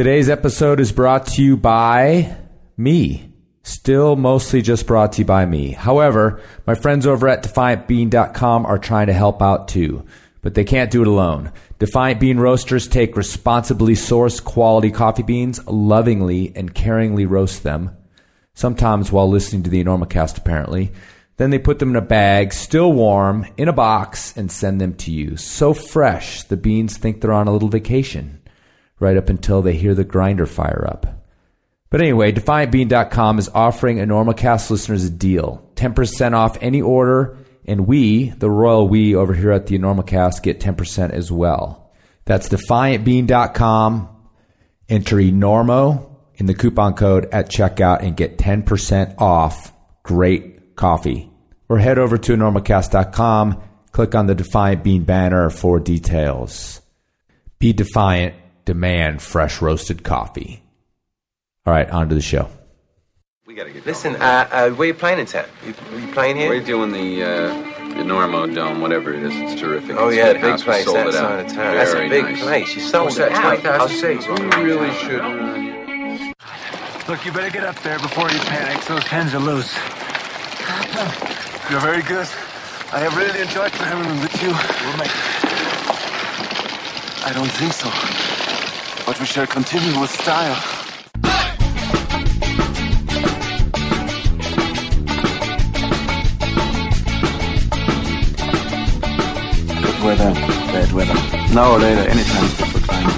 Today's episode is brought to you by me. Still mostly just brought to you by me. However, my friends over at DefiantBean.com are trying to help out too, but they can't do it alone. Defiant Bean Roasters take responsibly sourced quality coffee beans, lovingly and caringly roast them, sometimes while listening to the Enormocast apparently. Then they put them in a bag, still warm, in a box, and send them to you. So fresh, the beans think they're on a little vacation, right up until they hear the grinder fire up. But anyway, DefiantBean.com is offering a Enormocast listeners a deal 10% off any order, and we, the royal we over here at the Enormocast, get 10% as well. That's DefiantBean.com. Enter Enormo in the coupon code at checkout and get 10% off great coffee. Or head over to enormocast.com, click on the Defiant Bean banner for details. Be defiant, demand fresh roasted coffee. All right, on to the show. We gotta get Listen, uh, uh, where you playing in town? You, you playing here? We're doing the uh, the Normo Dome, whatever it is. It's terrific. oh It's yeah, a big place sold that it side of town. That's a big nice. place. You sold it out. I'll see. You really should. Look, you better get up there before you panic. Those pens are loose. You're very good. I have really enjoyed playing with you. We'll make I don't think so. But we shall continue with style. Good weather, bad weather. Now or later, anytime is good for climbing.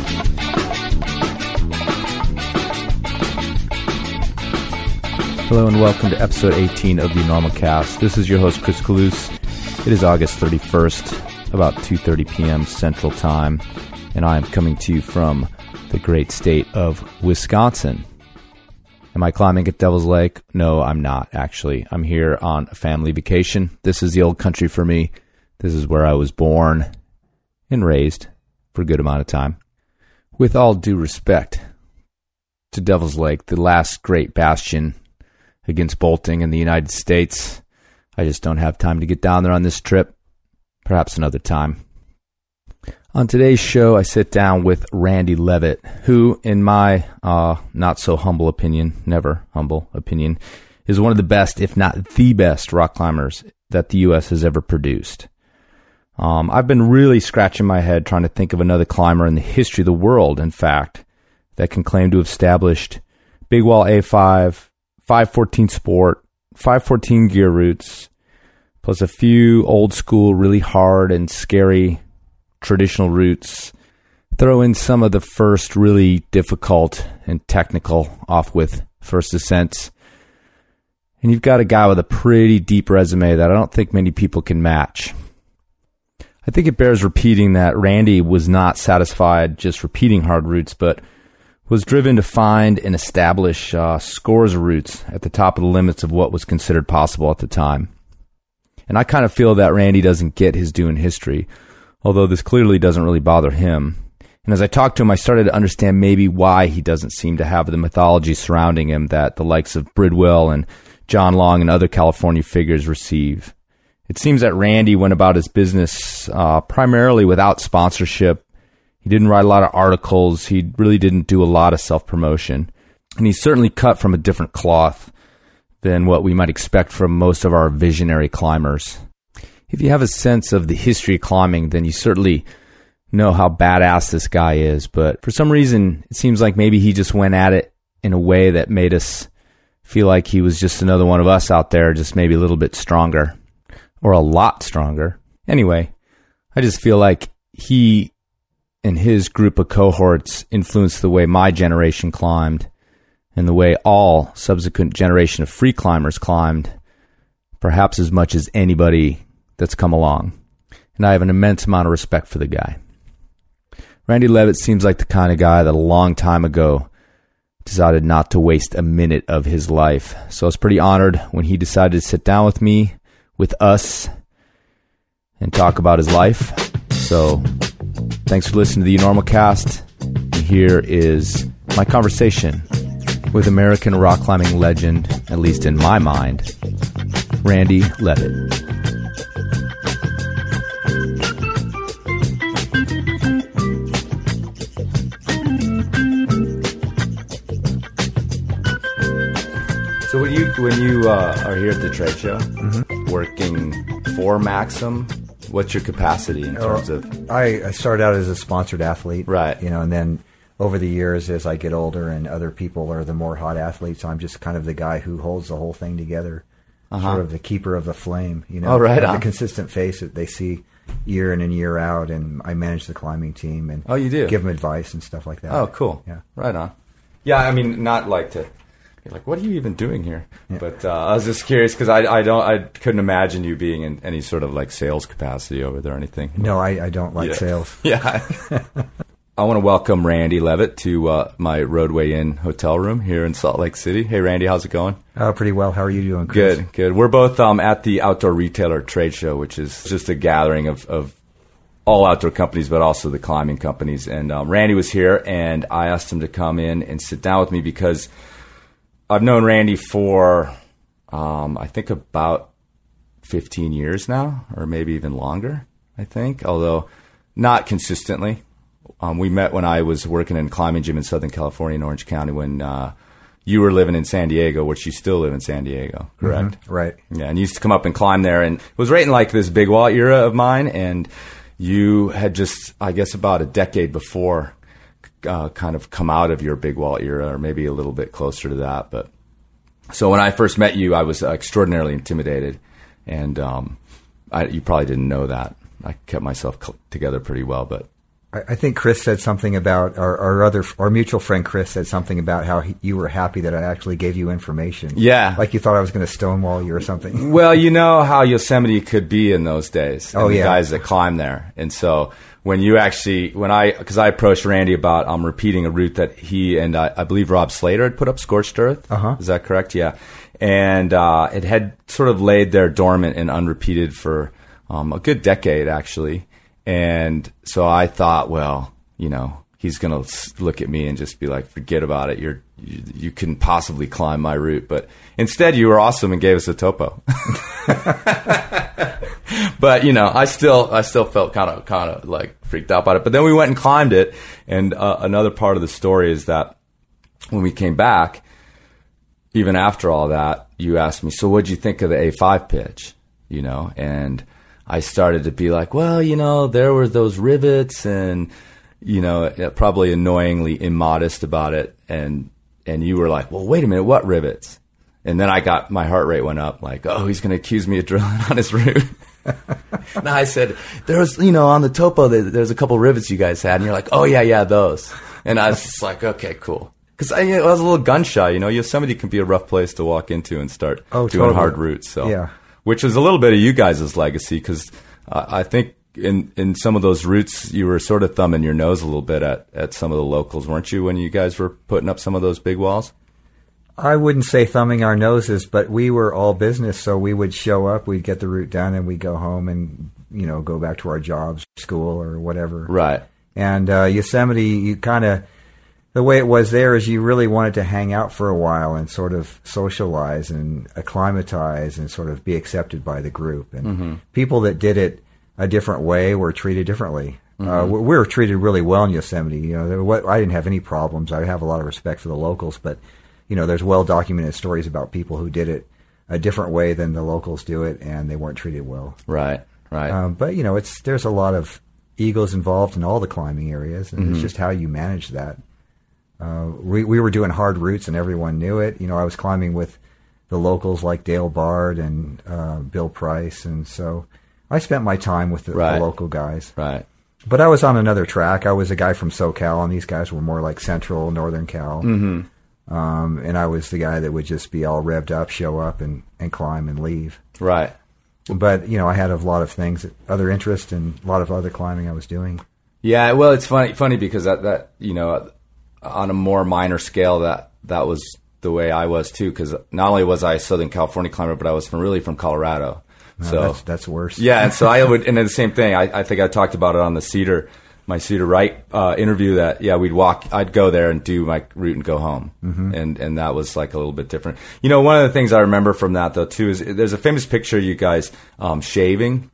Hello and welcome to episode 18 of the Enormocast. This is your host Chris Kalous. It is August 31st, about 2:30 p.m. Central Time, and I am coming to you from the great state of Wisconsin. Am I climbing at Devil's Lake? No, I'm not actually. I'm here on a family vacation. This is the old country for me. This is where I was born and raised for a good amount of time. With all due respect to Devil's Lake, the last great bastion against bolting in the United States. I just don't have time to get down there on this trip. Perhaps another time. On today's show, I sit down with Randy Leavitt, who, in my uh, not so humble opinion, never humble opinion, is one of the best, if not the best, rock climbers that the U.S. has ever produced. Um, I've been really scratching my head trying to think of another climber in the history of the world, in fact, that can claim to have established Big Wall A5, 514 Sport, 514 gear roots, plus a few old school, really hard and scary traditional routes. Throw in some of the first really difficult and technical off-width first ascents. And you've got a guy with a pretty deep resume that I don't think many people can match. I think it bears repeating that Randy was not satisfied just repeating hard routes, but was driven to find and establish uh, scores of routes at the top of the limits of what was considered possible at the time. And I kind of feel that Randy doesn't get his due in history, although this clearly doesn't really bother him. And as I talked to him, I started to understand maybe why he doesn't seem to have the mythology surrounding him that the likes of Bridwell and John Long and other California figures receive. It seems that Randy went about his business uh, primarily without sponsorship he didn't write a lot of articles. He really didn't do a lot of self promotion. And he's certainly cut from a different cloth than what we might expect from most of our visionary climbers. If you have a sense of the history of climbing, then you certainly know how badass this guy is. But for some reason, it seems like maybe he just went at it in a way that made us feel like he was just another one of us out there, just maybe a little bit stronger or a lot stronger. Anyway, I just feel like he and his group of cohorts influenced the way my generation climbed and the way all subsequent generation of free climbers climbed perhaps as much as anybody that's come along and i have an immense amount of respect for the guy randy Leavitt seems like the kind of guy that a long time ago decided not to waste a minute of his life so i was pretty honored when he decided to sit down with me with us and talk about his life so Thanks for listening to the Enormocast. And here is my conversation with American rock climbing legend, at least in my mind, Randy Leavitt. When you when you uh, are here at the trade show, Mm-hmm. working for Maxim, what's your capacity in terms of? I, I started out as a sponsored athlete, Right. You know, and then over the years, as I get older and other people are the more hot athletes, I'm just kind of the guy who holds the whole thing together, sort of the keeper of the flame. You know, Uh-huh. Oh, right the consistent face that they see year in and year out, and I manage the climbing team and Oh, you do? give them advice and stuff like that. Oh, cool. Yeah. right on. Yeah, I mean, not like to. You're like, what are you even doing here? But uh, I was just curious because I, I don't I couldn't imagine you being in any sort of like sales capacity over there or anything. No, I, I don't like Yeah. sales. Yeah. I want to welcome Randy Leavitt to uh, my Rodeway Inn hotel room here in Salt Lake City. Hey, Randy, how's it going? Oh, pretty well. How are you doing? Chris? Good, good. We're both um, at the Outdoor Retailer Trade Show, which is just a gathering of, of all outdoor companies, but also the climbing companies. And um, Randy was here, and I asked him to come in and sit down with me because I've known Randy for, um, I think, about 15 years now, or maybe even longer, I think, although not consistently. Um, we met when I was working in climbing gym in Southern California in Orange County when uh, you were living in San Diego, which you still live in San Diego, correct? Right. Yeah, and you used to come up and climb there, and it was right in like this big wall era of mine, and you had just, I guess, about a decade before, uh, kind of come out of your big wall era, or maybe a little bit closer to that. But so when I first met you, I was extraordinarily intimidated, and um, I, you probably didn't know that. I kept myself cl- together pretty well, but I, think Chris said something about our, our other our mutual friend Chris said something about how he, you were happy that I actually gave you information. Yeah. like you thought I was going to stonewall you or something. Well, you know how Yosemite could be in those days. and Oh, the yeah. guys that climb there. And so when you actually, when I, because I approached Randy about um, repeating a route that he and I, I believe Rob Slater had put up, Scorched Earth. Uh-huh. Is that correct? Yeah. And uh, it had sort of laid there dormant and unrepeated for um, a good decade, actually. And so I thought, well, you know, he's going to look at me and just be like, forget about it. You're, you, you couldn't possibly climb my route. But instead, you were awesome and gave us a topo. but you know, I still I still felt kind of kind of like freaked out about it. But then we went and climbed it, and uh, another part of the story is that when we came back, even after all that, you asked me, "So what'd you think of the A5 pitch?" You know, and I started to be like, "Well, you know, there were those rivets, and you know, uh, probably annoyingly immodest about it." And and you were like, "Well, wait a minute, what rivets?" And then I got my heart rate went up, like, "Oh, he's going to accuse me of drilling on his route." and I said, "There was, you know, on the topo, there's a couple rivets you guys had," and you're like, "Oh yeah, yeah, those." And I was just like, "Okay, cool." Because I, you know, I was a little gun shy, you know. Yosemite can be a rough place to walk into and start Oh, doing totally. hard routes. So, Yeah. which was a little bit of you guys' legacy, because uh, I think in in some of those routes you were sort of thumbing your nose a little bit at at some of the locals, weren't you, when you guys were putting up some of those big walls? I wouldn't say thumbing our noses, but we were all business, so we would show up, we'd get the route done, and we'd go home and you know go back to our jobs, school, or whatever. Right. And uh, Yosemite, you kind of the way it was there is you really wanted to hang out for a while and sort of socialize and acclimatize and sort of be accepted by the group. And people that did it a different way were treated differently. Uh, we, we were treated really well in Yosemite. You know, there, wa- I didn't have any problems. I have a lot of respect for the locals, but you know, there's well documented stories about people who did it a different way than the locals do it, and they weren't treated well. Right. Right. Um, but you know, it's there's a lot of egos involved in all the climbing areas, and Mm-hmm. it's just how you manage that. Uh, we we were doing hard routes, and everyone knew it. You know, I was climbing with the locals like Dale Bard and uh, Bill Price, and so I spent my time with the, Right. the local guys. right. But I was on another track. I was a guy from SoCal, and these guys were more like Central, Northern Cal. Mm-hmm. Um, and I was the guy that would just be all revved up, show up, and, and climb and leave. Right. But you know, I had a lot of things, other interests, and a lot of other climbing I was doing. Yeah, well, it's funny, funny because that, that you know, on a more minor scale, that that was the way I was too. Because not only was I a Southern California climber, but I was from really from Colorado. No, so that's that's worse. yeah, and so I would, and then the same thing. I, I think I talked about it on the Cedar, my Cedar Wright uh, interview. That yeah, we'd walk. I'd go there and do my route and go home, mm-hmm. and and that was like a little bit different. You know, one of the things I remember from that though too is there's a famous picture of you guys um, shaving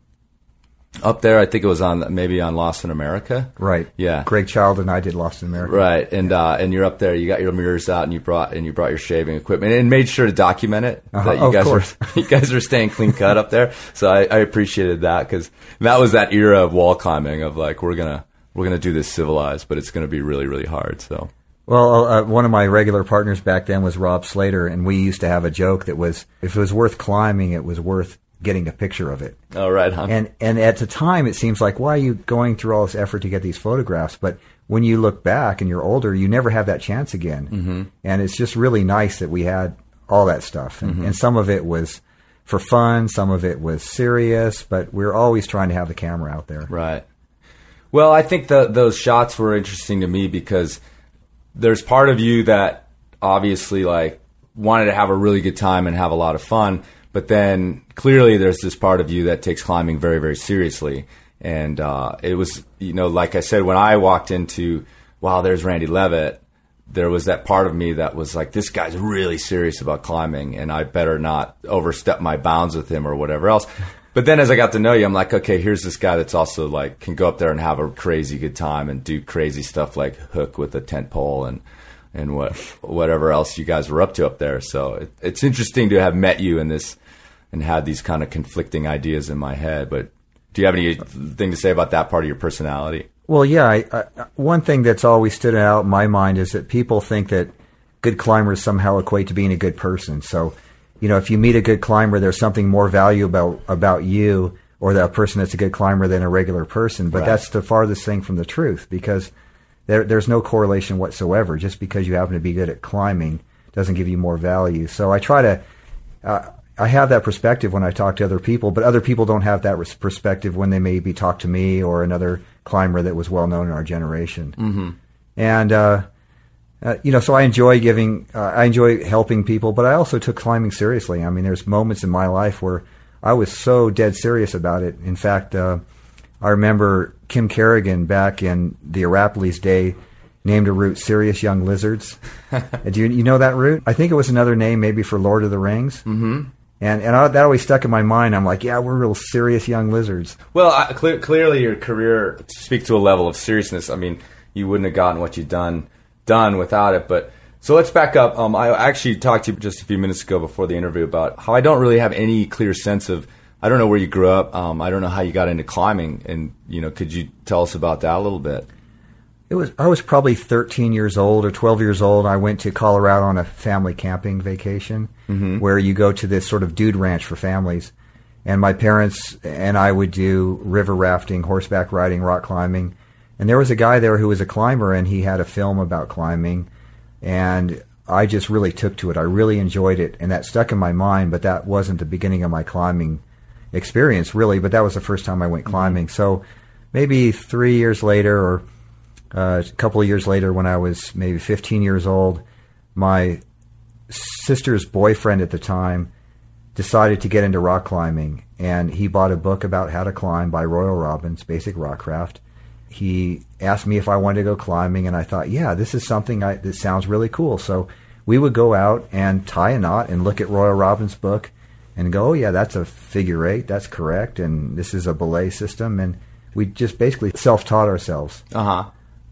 up there. I think it was on maybe on Lost in America. Right. Yeah. Greg Child and I did Lost in America. Right, and uh, and you're up there. You got your mirrors out, and you brought and you brought your shaving equipment, and made sure to document it Uh-huh. that you Of guys were you guys were staying clean cut up there. So I, I appreciated that because that was that era of wall climbing of like we're gonna we're gonna do this civilized, but it's gonna be really really hard. So Well, uh, one of my regular partners back then was Rob Slater, and we used to have a joke that was if it was worth climbing, it was worth getting a picture of it. all right, huh? And and at the time, it seems like why are you going through all this effort to get these photographs? But when you look back and you're older, you never have that chance again. Mm-hmm. And it's just really nice that we had all that stuff, and, and some of it was for fun, some of it was serious, but we're always trying to have the camera out there. Right. Well, I think those shots were interesting to me because there's part of you that obviously like wanted to have a really good time and have a lot of fun, but then clearly there's this part of you that takes climbing very, very seriously. And uh, it was, you know, like I said, when I walked into, wow, there's Randy Leavitt, there was that part of me that was like, this guy's really serious about climbing, and I better not overstep my bounds with him or whatever else. But then as I got to know you, I'm like, okay, here's this guy that's also like can go up there and have a crazy good time and do crazy stuff like hook with a tent pole and and what whatever else you guys were up to up there. So it, it's interesting to have met you in this and had these kind of conflicting ideas in my head. But do you have anything to say about that part of your personality? Well, yeah. I, I, one thing that's always stood out in my mind is that people think that good climbers somehow equate to being a good person. So, you know, if you meet a good climber, there's something more valuable about, about you or that person that's a good climber than a regular person. But Right. that's the farthest thing from the truth because there, there's no correlation whatsoever. Just because you happen to be good at climbing doesn't give you more value. So I try to. Uh, I have that perspective when I talk to other people, but other people don't have that res- perspective when they maybe talk to me or another climber that was well known in our generation. Mm-hmm. And uh, uh, you know, so I enjoy giving, uh, I enjoy helping people, but I also took climbing seriously. I mean, there's moments in my life where I was so dead serious about it. In fact, uh, I remember Kim Carrigan back in the Arapiles day named a route "Serious Young Lizards." Do you, you know that route? I think it was another name, maybe for Lord of the Rings. Mm-hmm. And and I, that always stuck in my mind. I'm like, yeah, we're real serious young lizards. Well, I, cle clearly your career speaks to a level of seriousness. I mean, you wouldn't have gotten what you've done done without it. But so let's back up. Um, I actually talked to you just a few minutes ago before the interview about how I don't really have any clear sense of. I don't know where you grew up. Um, I don't know how you got into climbing, and you know, could you tell us about that a little bit? It was I was probably 13 years old or 12 years old. I went to Colorado on a family camping vacation, where you go to this sort of dude ranch for families. And my parents and I would do river rafting, horseback riding, rock climbing. And there was a guy there who was a climber, and he had a film about climbing. And I just really took to it. I really enjoyed it, and that stuck in my mind. But that wasn't the beginning of my climbing experience, really. But that was the first time I went climbing. So maybe three years later, or uh, a couple of years later, when I was maybe 15 years old, my sister's boyfriend at the time decided to get into rock climbing, and he bought a book about how to climb by Royal Robbins, Basic Rockcraft. He asked me if I wanted to go climbing, and I thought, yeah, this is something I, that sounds really cool. So we would go out and tie a knot and look at Royal Robbins' book and go, oh, yeah, that's a figure eight, that's correct, and this is a belay system, and we just basically self-taught ourselves. Uh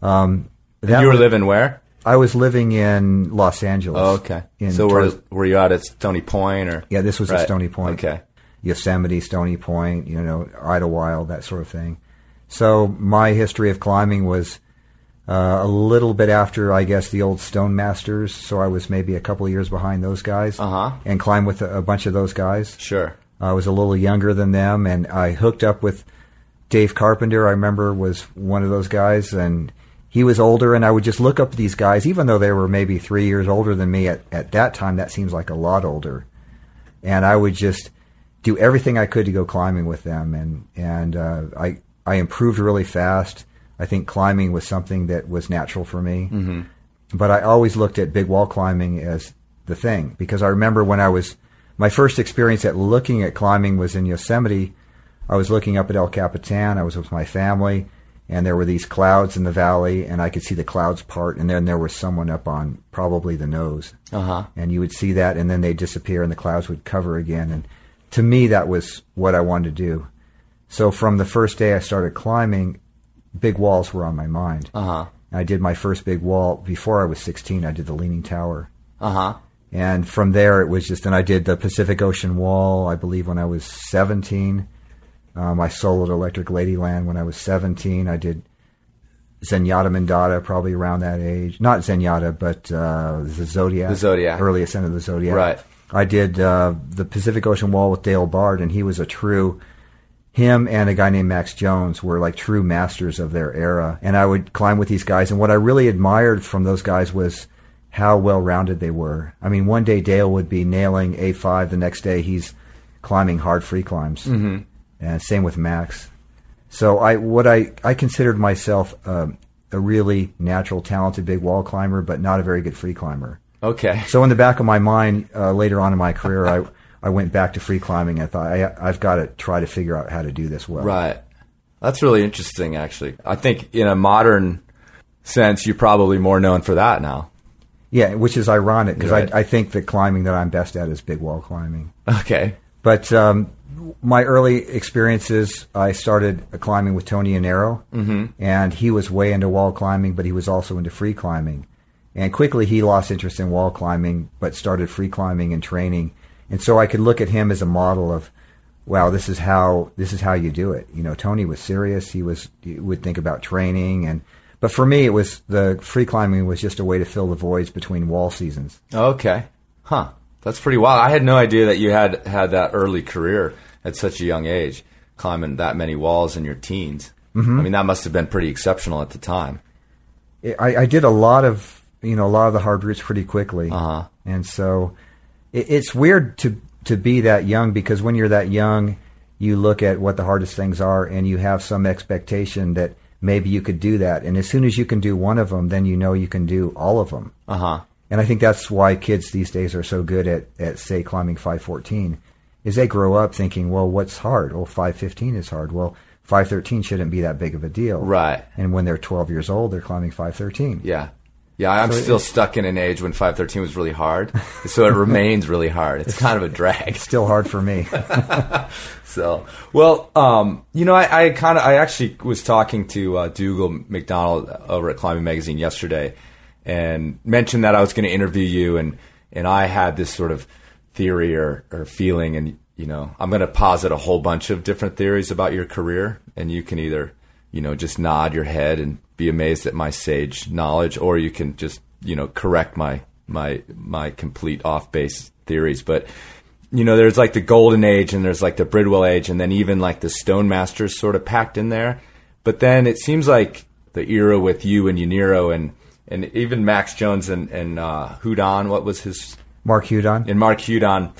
huh. Um, you were was- living where? I was living in Los Angeles. Oh, okay. In so were were you out at Stony Point or? yeah, this was Right. at Stony Point. Okay. Yosemite, Stony Point, you know, Idlewild, that sort of thing. So my history of climbing was uh, a little bit after, I guess, the old Stone Masters. So I was maybe a couple of years behind those guys, Uh-huh. and climbed with a, a bunch of those guys. Sure. I was a little younger than them, and I hooked up with Dave Carpenter. I remember was one of those guys, and he was older, and I would just look up these guys, even though they were maybe three years older than me at, at that time. That seems like a lot older, and I would just do everything I could to go climbing with them, and and uh, I I improved really fast. I think climbing was something that was natural for me, mm-hmm. but I always looked at big wall climbing as the thing because I remember when I was my first experience at looking at climbing was in Yosemite. I was looking up at El Capitan. I was with my family, and there were these clouds in the valley, and I could see the clouds part, and then there was someone up on probably the nose, Uh-huh. and you would see that, and then they'd disappear, and the clouds would cover again. And to me, that was what I wanted to do. So from the first day I started climbing, big walls were on my mind. Uh huh. I did my first big wall before I was 16. I did the Leaning Tower. Uh huh. And from there, it was just, and I did the Pacific Ocean Wall, I believe, when I was 17. Um, I soloed Electric Ladyland when I was 17. I did Zenyatta Mondatta probably around that age. Not Zenyatta, but uh, the Zodiac. The Zodiac. Early Ascent of the Zodiac. Right. I did uh, the Pacific Ocean Wall with Dale Bard, and he was a true. Him and a guy named Max Jones were like true masters of their era. And I would climb with these guys. And what I really admired from those guys was how well rounded they were. I mean, one day Dale would be nailing A5, the next day he's climbing hard free climbs. Mm-hmm. And same with Max. So I what I I considered myself um, a really natural, talented big wall climber, but not a very good free climber. Okay. So in the back of my mind, uh, later on in my career, I I went back to free climbing. and I thought I, I've got to try to figure out how to do this well. Right. That's really interesting, actually. I think in a modern sense, you're probably more known for that now. Yeah, which is ironic because Right. I, I think the climbing that I'm best at is big wall climbing. Okay. But um, my early experiences, I started climbing with Tony Yaniro, mm-hmm. and he was way into wall climbing, but he was also into free climbing. And quickly he lost interest in wall climbing, but started free climbing and training. And so I could look at him as a model of, wow, this is how this is how you do it. You know, Tony was serious. He was he would think about training, and but for me, it was the free climbing was just a way to fill the voids between wall seasons. Okay. Huh. That's pretty wild. I had no idea that you had had that early career at such a young age, climbing that many walls in your teens. Mm-hmm. I mean, that must have been pretty exceptional at the time. I, I did a lot of you know a lot of the hard routes pretty quickly, Uh-huh. and so it, it's weird to to be that young because when you're that young, you look at what the hardest things are, and you have some expectation that maybe you could do that, and as soon as you can do one of them, then you know you can do all of them. Uh huh. And I think that's why kids these days are so good at, at say climbing 514 is they grow up thinking, well, what's hard? Well, 515 is hard. Well, 513 shouldn't be that big of a deal. Right. And when they're 12 years old, they're climbing 513. Yeah. Yeah, I'm So still stuck in an age when 513 was really hard, so it remains really hard. It's kind of a drag. Still hard for me. So, well, um, you know, I, I kind of, I actually was talking to uh, Dougald MacDonald over at Climbing Magazine yesterday, and mentioned that I was going to interview you, and and I had this sort of theory or, or feeling, and you know, I'm going to posit a whole bunch of different theories about your career, and you can either, you know, just nod your head and be amazed at my sage knowledge, or you can just, you know, correct my my my complete off base theories, but you know, there's like the golden age and there's like the Bridwell age and then even like the Stone Masters sort of packed in there. But then it seems like the era with you and Yaniro and, and even Max Jones and, and uh, Hudon, what was his, Mark Hudon. and Mark Hudon,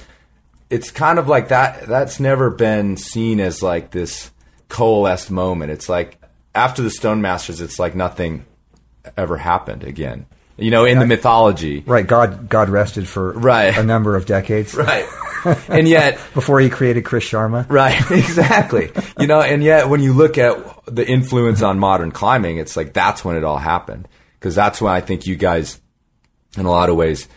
it's kind of like that, that's never been seen as like this coalesced moment. It's like after the Stone Masters, it's like nothing ever happened again. You know, in the mythology. Right. God God rested for Right. a number of decades. Right. and yet, Before he created Chris Sharma. Right, exactly. you know, and yet when you look at the influence on modern climbing, it's like that's when it all happened. Because that's when I think you guys, in a lot of ways,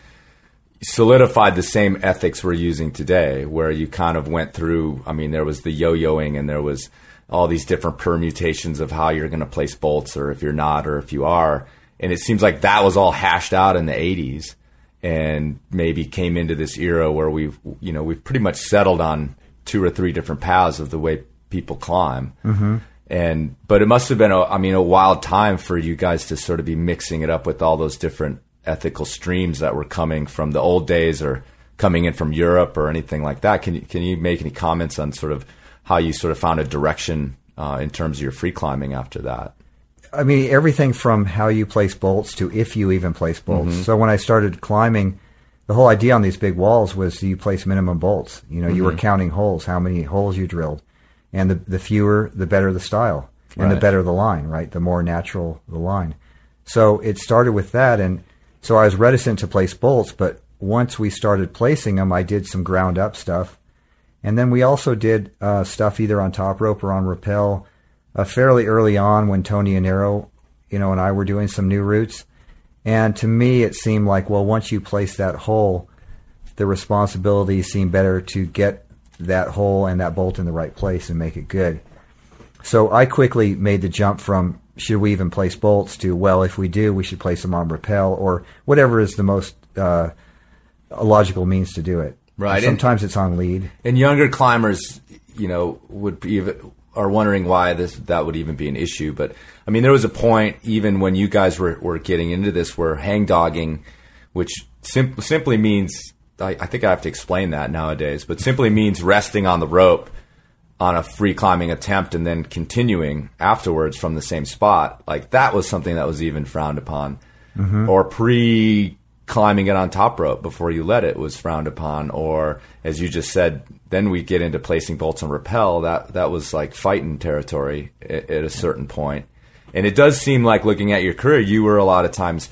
solidified the same ethics we're using today, where you kind of went through. I mean, there was the yo-yoing, and there was all these different permutations of how you're going to place bolts, or if you're not, or if you are. And it seems like that was all hashed out in the '80s, and maybe came into this era where we've, you know, we've pretty much settled on two or three different paths of the way people climb. Mm-hmm. And but it must have been, a, I mean, a wild time for you guys to sort of be mixing it up with all those different ethical streams that were coming from the old days or coming in from Europe or anything like that. Can you can you make any comments on sort of how you sort of found a direction uh, in terms of your free climbing after that? I mean, everything from how you place bolts to if you even place bolts. So when I started climbing, the whole idea on these big walls was you place minimum bolts. You know, you were counting holes, how many holes you drilled, and the the fewer, the better the style, and the better the line. Right, the more natural the line. So it started with that, and so I was reticent to place bolts, but once we started placing them, I did some ground up stuff. And then we also did uh, stuff either on top rope or on rappel uh, fairly early on when Tony Yaniro, you know, and I were doing some new routes. And to me, it seemed like, well, once you place that hole, the responsibility seemed better to get that hole and that bolt in the right place and make it good. So I quickly made the jump from should we even place bolts to well, if we do, we should place them on rappel or whatever is the most uh, logical means to do it. Right, and- Sometimes it's on lead. And younger climbers, you know, would be even are wondering why this that would even be an issue. But I mean, there was a point even when you guys were, were getting into this where hang dogging, which sim- simply means I, I think I have to explain that nowadays, but simply means resting on the rope on a free climbing attempt and then continuing afterwards from the same spot. Like that was something that was even frowned upon, mm-hmm. or pre climbing it on top rope before you let it was frowned upon, or as you just said, then we get into placing bolts and rappel. That that was like fighting territory at, at a certain point. And it does seem like looking at your career, you were a lot of times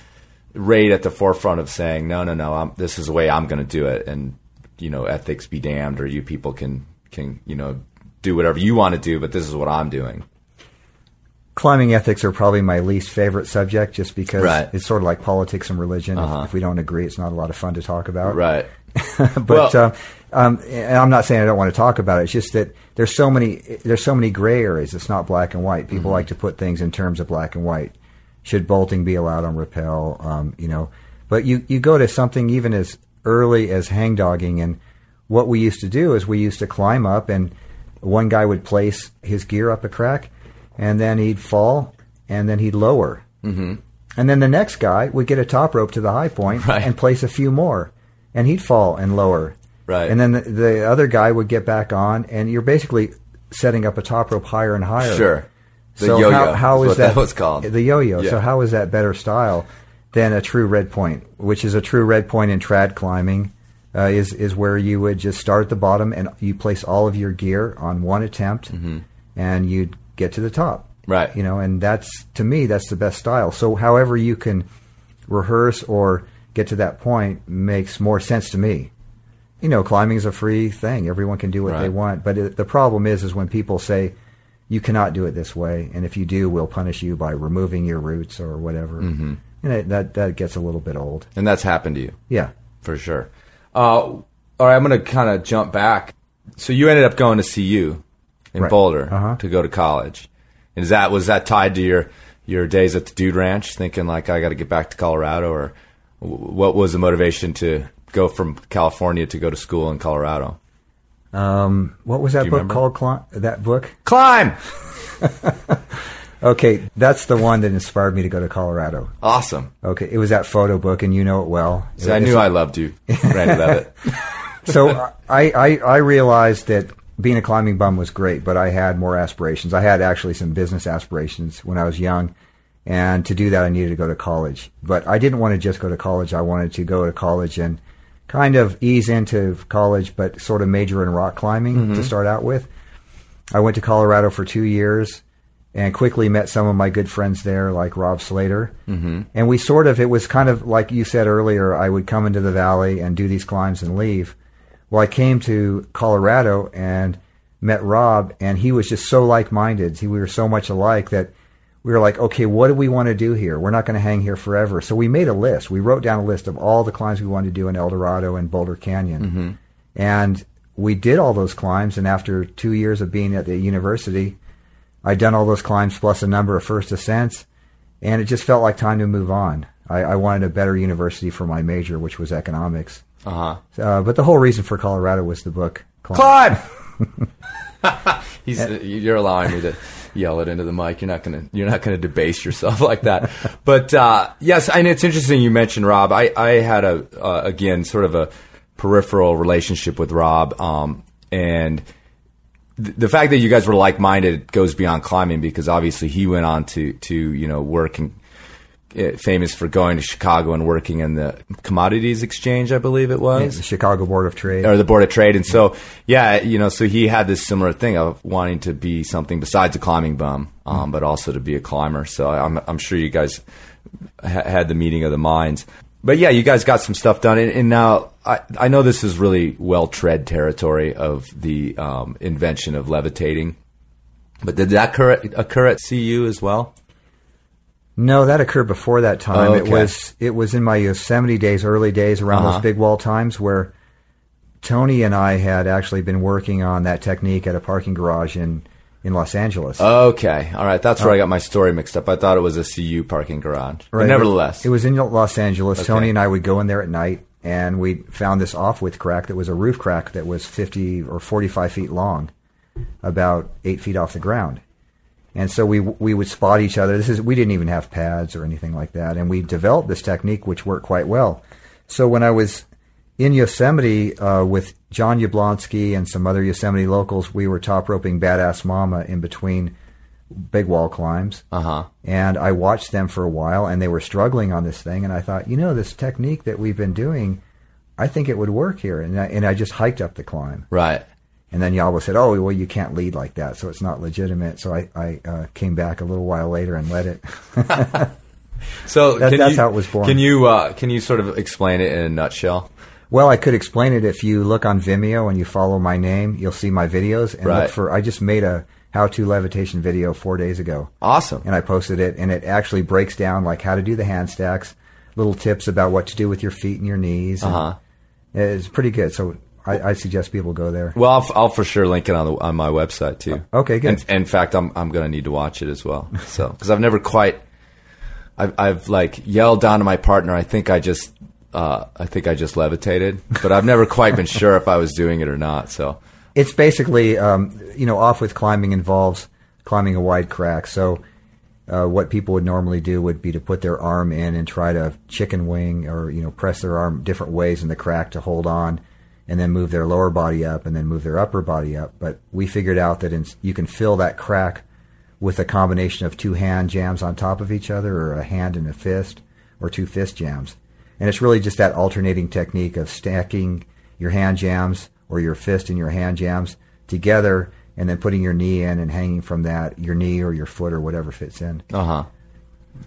right at the forefront of saying, no, no, no, I'm, this is the way I'm going to do it, and you know, ethics be damned, or you people can can you know do whatever you want to do, but this is what I'm doing. Climbing ethics are probably my least favorite subject just because Right. Uh-huh. it's sort of like politics and religion. If, if we don't agree, it's not a lot of fun to talk about. Right. but Well- um, um, and I'm not saying I don't want to talk about it. It's just that there's so many there's so many gray areas. It's not black and white. People like to put things in terms of black and white. Should bolting be allowed on rappel? Um, you know, but you you go to something even as early as hangdogging, and what we used to do is we used to climb up, and one guy would place his gear up a crack, and then he'd fall, and then he'd lower. Mm-hmm. And then the next guy would get a top rope to the high point Right. and place a few more, and he'd fall and lower. Right. And then the, the other guy would get back on, and you're basically setting up a top rope higher and higher. Sure. The so yo-yo how, how is is what that that was called. The yo-yo. Yeah. So how is that better style than a true red point, which is a true red point in trad climbing? Uh, is is where you would just start at the bottom and you place all of your gear on one attempt, and you'd get to the top. Right. You know, and that's to me that's the best style. So however you can rehearse or get to that point makes more sense to me. You know, climbing is a free thing. Everyone can do what they want. But it, the problem is, is when people say, you cannot do it this way, and if you do, we'll punish you by removing your roots or whatever. Mm-hmm. And it, that that gets a little bit old. And that's happened to you. Yeah. For sure. Uh, all right, I'm going to kind of jump back. So you ended up going to CU in Right. Boulder Uh-huh. to go to college. And is that was that tied to your your days at the Dude Ranch, thinking like I got to get back to Colorado, or what was the motivation to go from California to go to school in Colorado? Um, what was that book remember? called? Cli- that book? Climb. Okay, that's the one that inspired me to go to Colorado. Awesome. Okay, it was that photo book, and you know it well. So I knew I loved you, Randy Leavitt. so I, I I realized that being a climbing bum was great, but I had more aspirations. I had actually some business aspirations when I was young, and to do that, I needed to go to college. But I didn't want to just go to college. I wanted to go to college and kind of ease into college, but sort of major in rock climbing to start out with. I went to Colorado for two years and quickly met some of my good friends there, like Rob Slater. Mm-hmm. And we sort of, it was kind of like you said earlier, I would come into the valley and do these climbs and leave. Well, I came to Colorado and met Rob, and he was just so like minded. We were so much alike that we were like, okay, what do we want to do here? We're not going to hang here forever. So we made a list. We wrote down a list of all the climbs we wanted to do in Eldorado and Boulder Canyon. Mm-hmm. And we did all those climbs. And after two years of being at the university, I'd done all those climbs plus a number of first ascents. And it just felt like time to move on. I, I wanted a better university for my major, which was economics. Uh-huh. Uh, but the whole reason for Colorado was the book. Climb. Climb. He's, you're allowing me to yell it into the mic. You're not gonna you're not gonna debase yourself like that. But uh, yes, and it's interesting you mentioned Rob. I I had a uh, again sort of a peripheral relationship with Rob, um, and th- the fact that you guys were like minded goes beyond climbing because obviously he went on to to you know work and famous for going to Chicago and working in the commodities exchange, I believe it was. The Chicago Board of Trade. or the board of trade. And so yeah you know so he had this similar thing of wanting to be something besides a climbing bum um, but also to be a climber. So i'm, I'm sure you guys ha- had the meeting of the minds. But yeah you guys got some stuff done. And, and now I, I know this is really well tread territory of the um, invention of levitating. But did that occur occur at cu as well No, that occurred before that time. Oh, It was it was in my Yosemite days, early days, around Uh-huh. those big wall times where Tony and I had actually been working on that technique at a parking garage in in Los Angeles. Okay, all right. That's where I got my story mixed up. I thought it was a CU parking garage, but nevertheless, it was in Los Angeles. Okay. Tony and I would go in there at night, and we found this off width crack that was a roof crack that was 50 or 45 feet long, about eight feet off the ground. And so we we would spot each other. This is we didn't even have pads or anything like that, and we developed this technique which worked quite well. So when I was in Yosemite uh, with John Yablonski and some other Yosemite locals, we were top roping Badass Mama in between big wall climbs. uh huh. And I watched them for a while, and they were struggling on this thing. And I thought, you know, this technique that we've been doing, I think it would work here. And I, and I just hiked up the climb. Right. And then Yabo said, "Oh, well, you can't lead like that, so it's not legitimate." So I, I uh, came back a little while later and led it. So That- can that's you, how it was born. Can you uh, can you sort of explain it in a nutshell? well, I could explain it if you look on Vimeo and you follow my name, you'll see my videos. And Right. look for I just made a how-to levitation video four days ago. Awesome. and I posted it, and it actually breaks down like how to do the hand stacks, little tips about what to do with your feet and your knees. Uh-huh. It's pretty good. So I, I suggest people go there. Well, I'll, I'll for sure link it on the on my website too. Okay, good. And, in fact, I'm I'm going to need to watch it as well. So because I've never quite, I've I've like yelled down to my partner. I think I just. Uh, I think I just levitated, but I've never quite been sure if I was doing it or not. So, It's basically, um, you know, off-width climbing involves climbing a wide crack. So uh, what people would normally do would be to put their arm in and try to chicken wing or you know press their arm different ways in the crack to hold on, and then move their lower body up and then move their upper body up. But we figured out that in, you can fill that crack with a combination of two hand jams on top of each other, or a hand and a fist, or two fist jams. And it's really just that alternating technique of stacking your hand jams or your fist and your hand jams together, and then putting your knee in and hanging from that, your knee or your foot or whatever fits in. uh huh.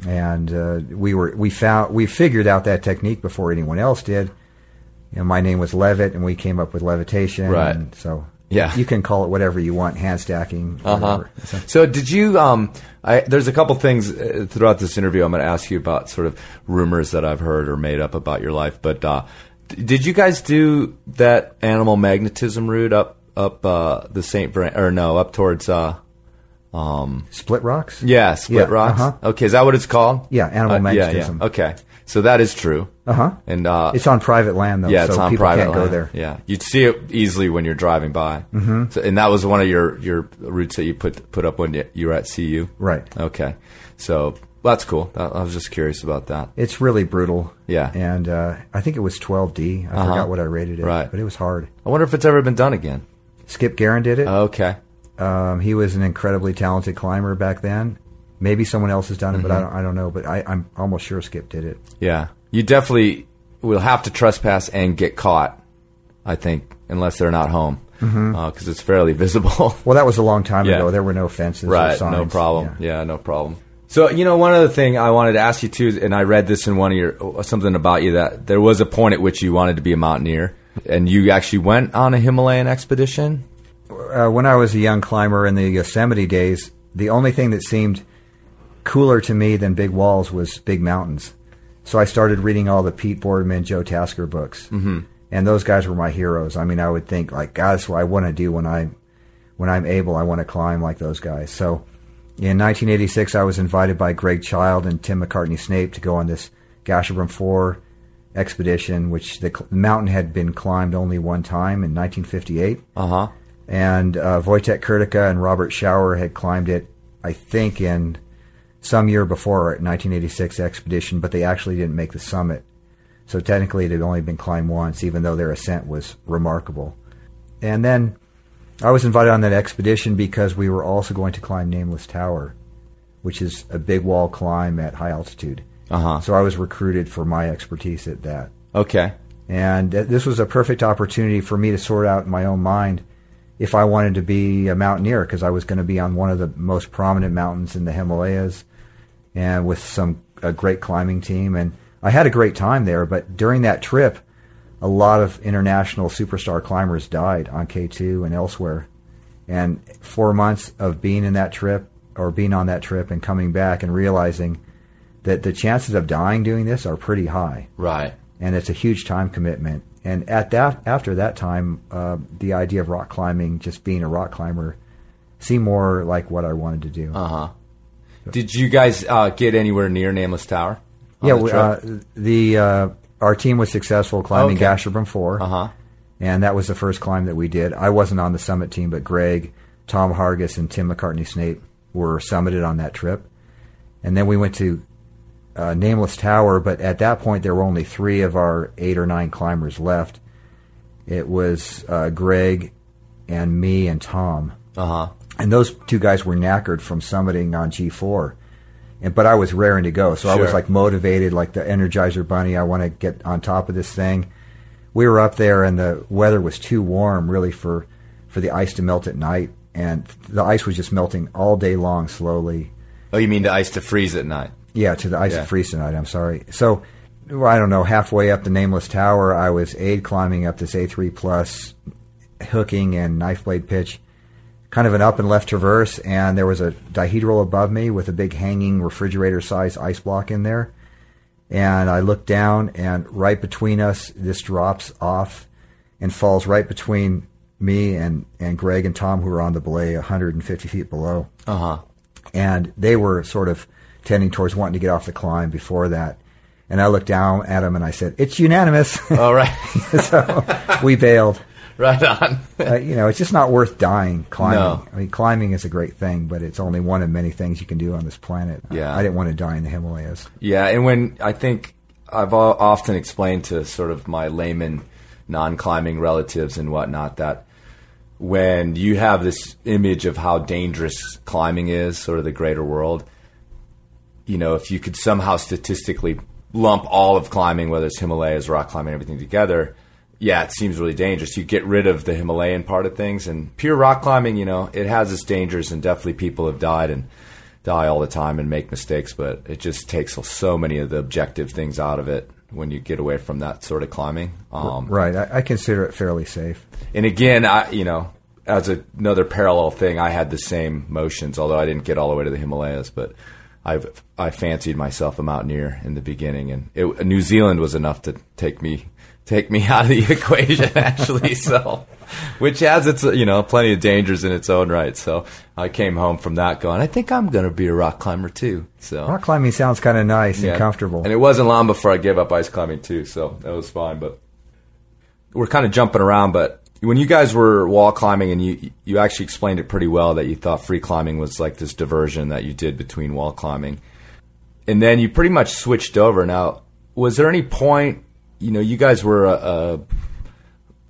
And uh, we were we found we figured out that technique before anyone else did. You know, my name was Leavitt, and we came up with levitation. Right. And so Yeah. you can call it whatever you want, hand stacking. Uh huh. So- So, did you? Um, I, there's a couple things uh, throughout this interview. I'm going to ask you about sort of rumors that I've heard or made up about your life. But uh, d- did you guys do that animal magnetism route up up uh, the Saint Bran- or no up towards? Uh, Split rocks. yeah, Split Yeah, Rocks. uh-huh. Okay, is that what it's called? Yeah, animal Uh, magnetism. Yeah, yeah. Okay, so that is true. Uh huh. And uh, It's on private land though, yeah, so it's on people private can't land. go there. Yeah, you'd see it easily when you're driving by. Mm-hmm. So, and that was one of your, your routes that you put put up when you, you were at CU. Right. Okay, so that's cool. I, I was just curious about that. It's really brutal. Yeah. And uh, I think it was 12D. I Uh-huh. forgot what I rated it. Right. But it was hard. I wonder if it's ever been done again. Skip Guerin did it. Okay. Um, he was an incredibly talented climber back then. Maybe someone else has done it, but I Mm-hmm. don't, I don't know. But I, I'm almost sure Skip did it. Yeah, you definitely will have to trespass and get caught. I think unless they're not home, because it's fairly visible. Well, that was a long time Yeah. ago. There were no fences. or right no problem Yeah. yeah. no problem so you know one other thing i wanted to ask you too and i read this in one of your something about you that there was a point at which you wanted to be a mountaineer and you actually went on a himalayan expedition uh, when I was a young climber in the Yosemite days, the only thing that seemed cooler to me than big walls was big mountains. So I started reading all the Pete Boardman, Joe Tasker books, mm-hmm. and those guys were my heroes. I mean, I would think like, God, that's what I want to do when I, when I'm able. I want to climb like those guys. So, in 1986, I was invited by Greg Child and Tim Macartney-Snape to go on this Gasherbrum Four expedition, which the cl- mountain had been climbed only one time in 1958 uh-huh and uh, Wojtek Kurtyka and Robert Schauer had climbed it, I think, in some year before 1986 expedition, but they actually didn't make the summit. So technically, it had only been climbed once, even though their ascent was remarkable. And then I was invited on that expedition because we were also going to climb Nameless Tower, which is a big wall climb at high altitude. uh-huh So I was recruited for my expertise at that. okay And this was a perfect opportunity for me to sort out in my own mind if I wanted to be a mountaineer because I was going to be on one of the most prominent mountains in the Himalayas and with some a great climbing team and I had a great time there but during that trip a lot of international superstar climbers died on K2 and elsewhere and 4 months of being in that trip or being on that trip and coming back and realizing that the chances of dying doing this are pretty high right and it's a huge time commitment. And at that, after that time, uh, the idea of rock climbing, just being a rock climber, seemed more like what I wanted to do. Uh huh. Did you guys uh, get anywhere near Nameless Tower? yeah, the we, uh, the uh, our team was successful climbing Okay. Gasherbrum Four, Uh-huh. and that was the first climb that we did. I wasn't on the summit team, but Greg, Tom Hargis, and Tim Macartney-Snape were summited on that trip. And then we went to uh, Nameless Tower, but at that point there were only three of our eight or nine climbers left. It was uh, Greg and me and Tom Uh huh. And those two guys were knackered from summiting on G4. And but I was raring to go, so I was like motivated, like the Energizer Bunny. I want to get on top of this thing. We were up there, and the weather was too warm, really, for for the ice to melt at night, and the ice was just melting all day long, slowly. Oh, you mean the ice to freeze at night? Yeah, to the ice Yeah. to freeze at night. I'm sorry. So, well, I don't know. Halfway up the Nameless Tower, I was aid climbing up this A3 plus, hooking and knife blade pitch, kind of an up and left traverse, and there was a dihedral above me with a big hanging refrigerator sized ice block in there. And I looked down, and right between us, this drops off and falls right between me and, and Greg and Tom, who were on the belay 150 feet below Uh huh. and they were sort of tending towards wanting to get off the climb before that. And I looked down at them and I said, "It's unanimous." All right. so we bailed. Right on. Uh, you know, it's just not worth dying climbing. No. I mean, climbing is a great thing, but it's only one of many things you can do on this planet. Yeah. I didn't want to die in the Himalayas. Yeah, and when I think I've often explained to sort of my layman, non-climbing relatives and whatnot that when you have this image of how dangerous climbing is, sort of the greater world, you know, if you could somehow statistically lump all of climbing, whether it's Himalayas, rock climbing, everything together, yeah, it seems really dangerous. You get rid of the Himalayan part of things, and pure rock climbing, you know, it has its dangers, and definitely people have died and die all the time and make mistakes, but it just takes so many of the objective things out of it when you get away from that sort of climbing. Um, Right. I, I consider it fairly safe. and again, I you know, as a, another parallel thing, I had the same motions, although I didn't get all the way to the Himalayas, but I've I fancied myself a mountaineer in the beginning, and it, New Zealand was enough to take me take me out of the equation actually. So, which has its you know plenty of dangers in its own right. So I came home from that going, I think I'm going to be a rock climber too. So Rock climbing sounds kind of nice yeah. and comfortable. And it wasn't long before I gave up ice climbing too, so that was fine. But we're kind of jumping around. But when you guys were wall climbing, and you you actually explained it pretty well that you thought free climbing was like this diversion that you did between wall climbing, and then you pretty much switched over. Now, was there any point? You know, you guys were uh, uh,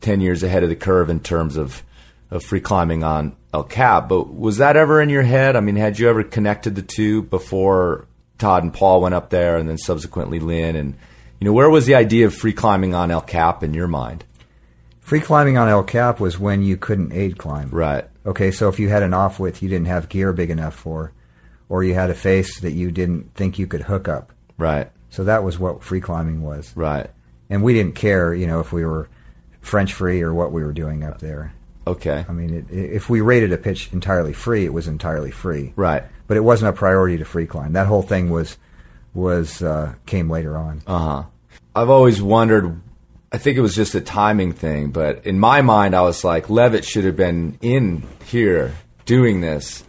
ten years ahead of the curve in terms of of free climbing on El Cap, but was that ever in your head? I mean, had you ever connected the two before Todd and Paul went up there, and then subsequently Lynn? And you know, where was the idea of free climbing on El Cap in your mind? Free climbing on El Cap was when you couldn't aid climb. Right. Okay, so if you had an off width you didn't have gear big enough for, or you had a face that you didn't think you could hook up. Right. So that was what free climbing was. Right. And we didn't care, you know, if we were French free or what we were doing up there. Okay. I mean, it, if we rated a pitch entirely free, it was entirely free. Right. But it wasn't a priority to free climb. That whole thing was was uh, came later on. Uh huh. I've always wondered. I think it was just a timing thing, but in my mind, I was like, Leavitt should have been in here doing this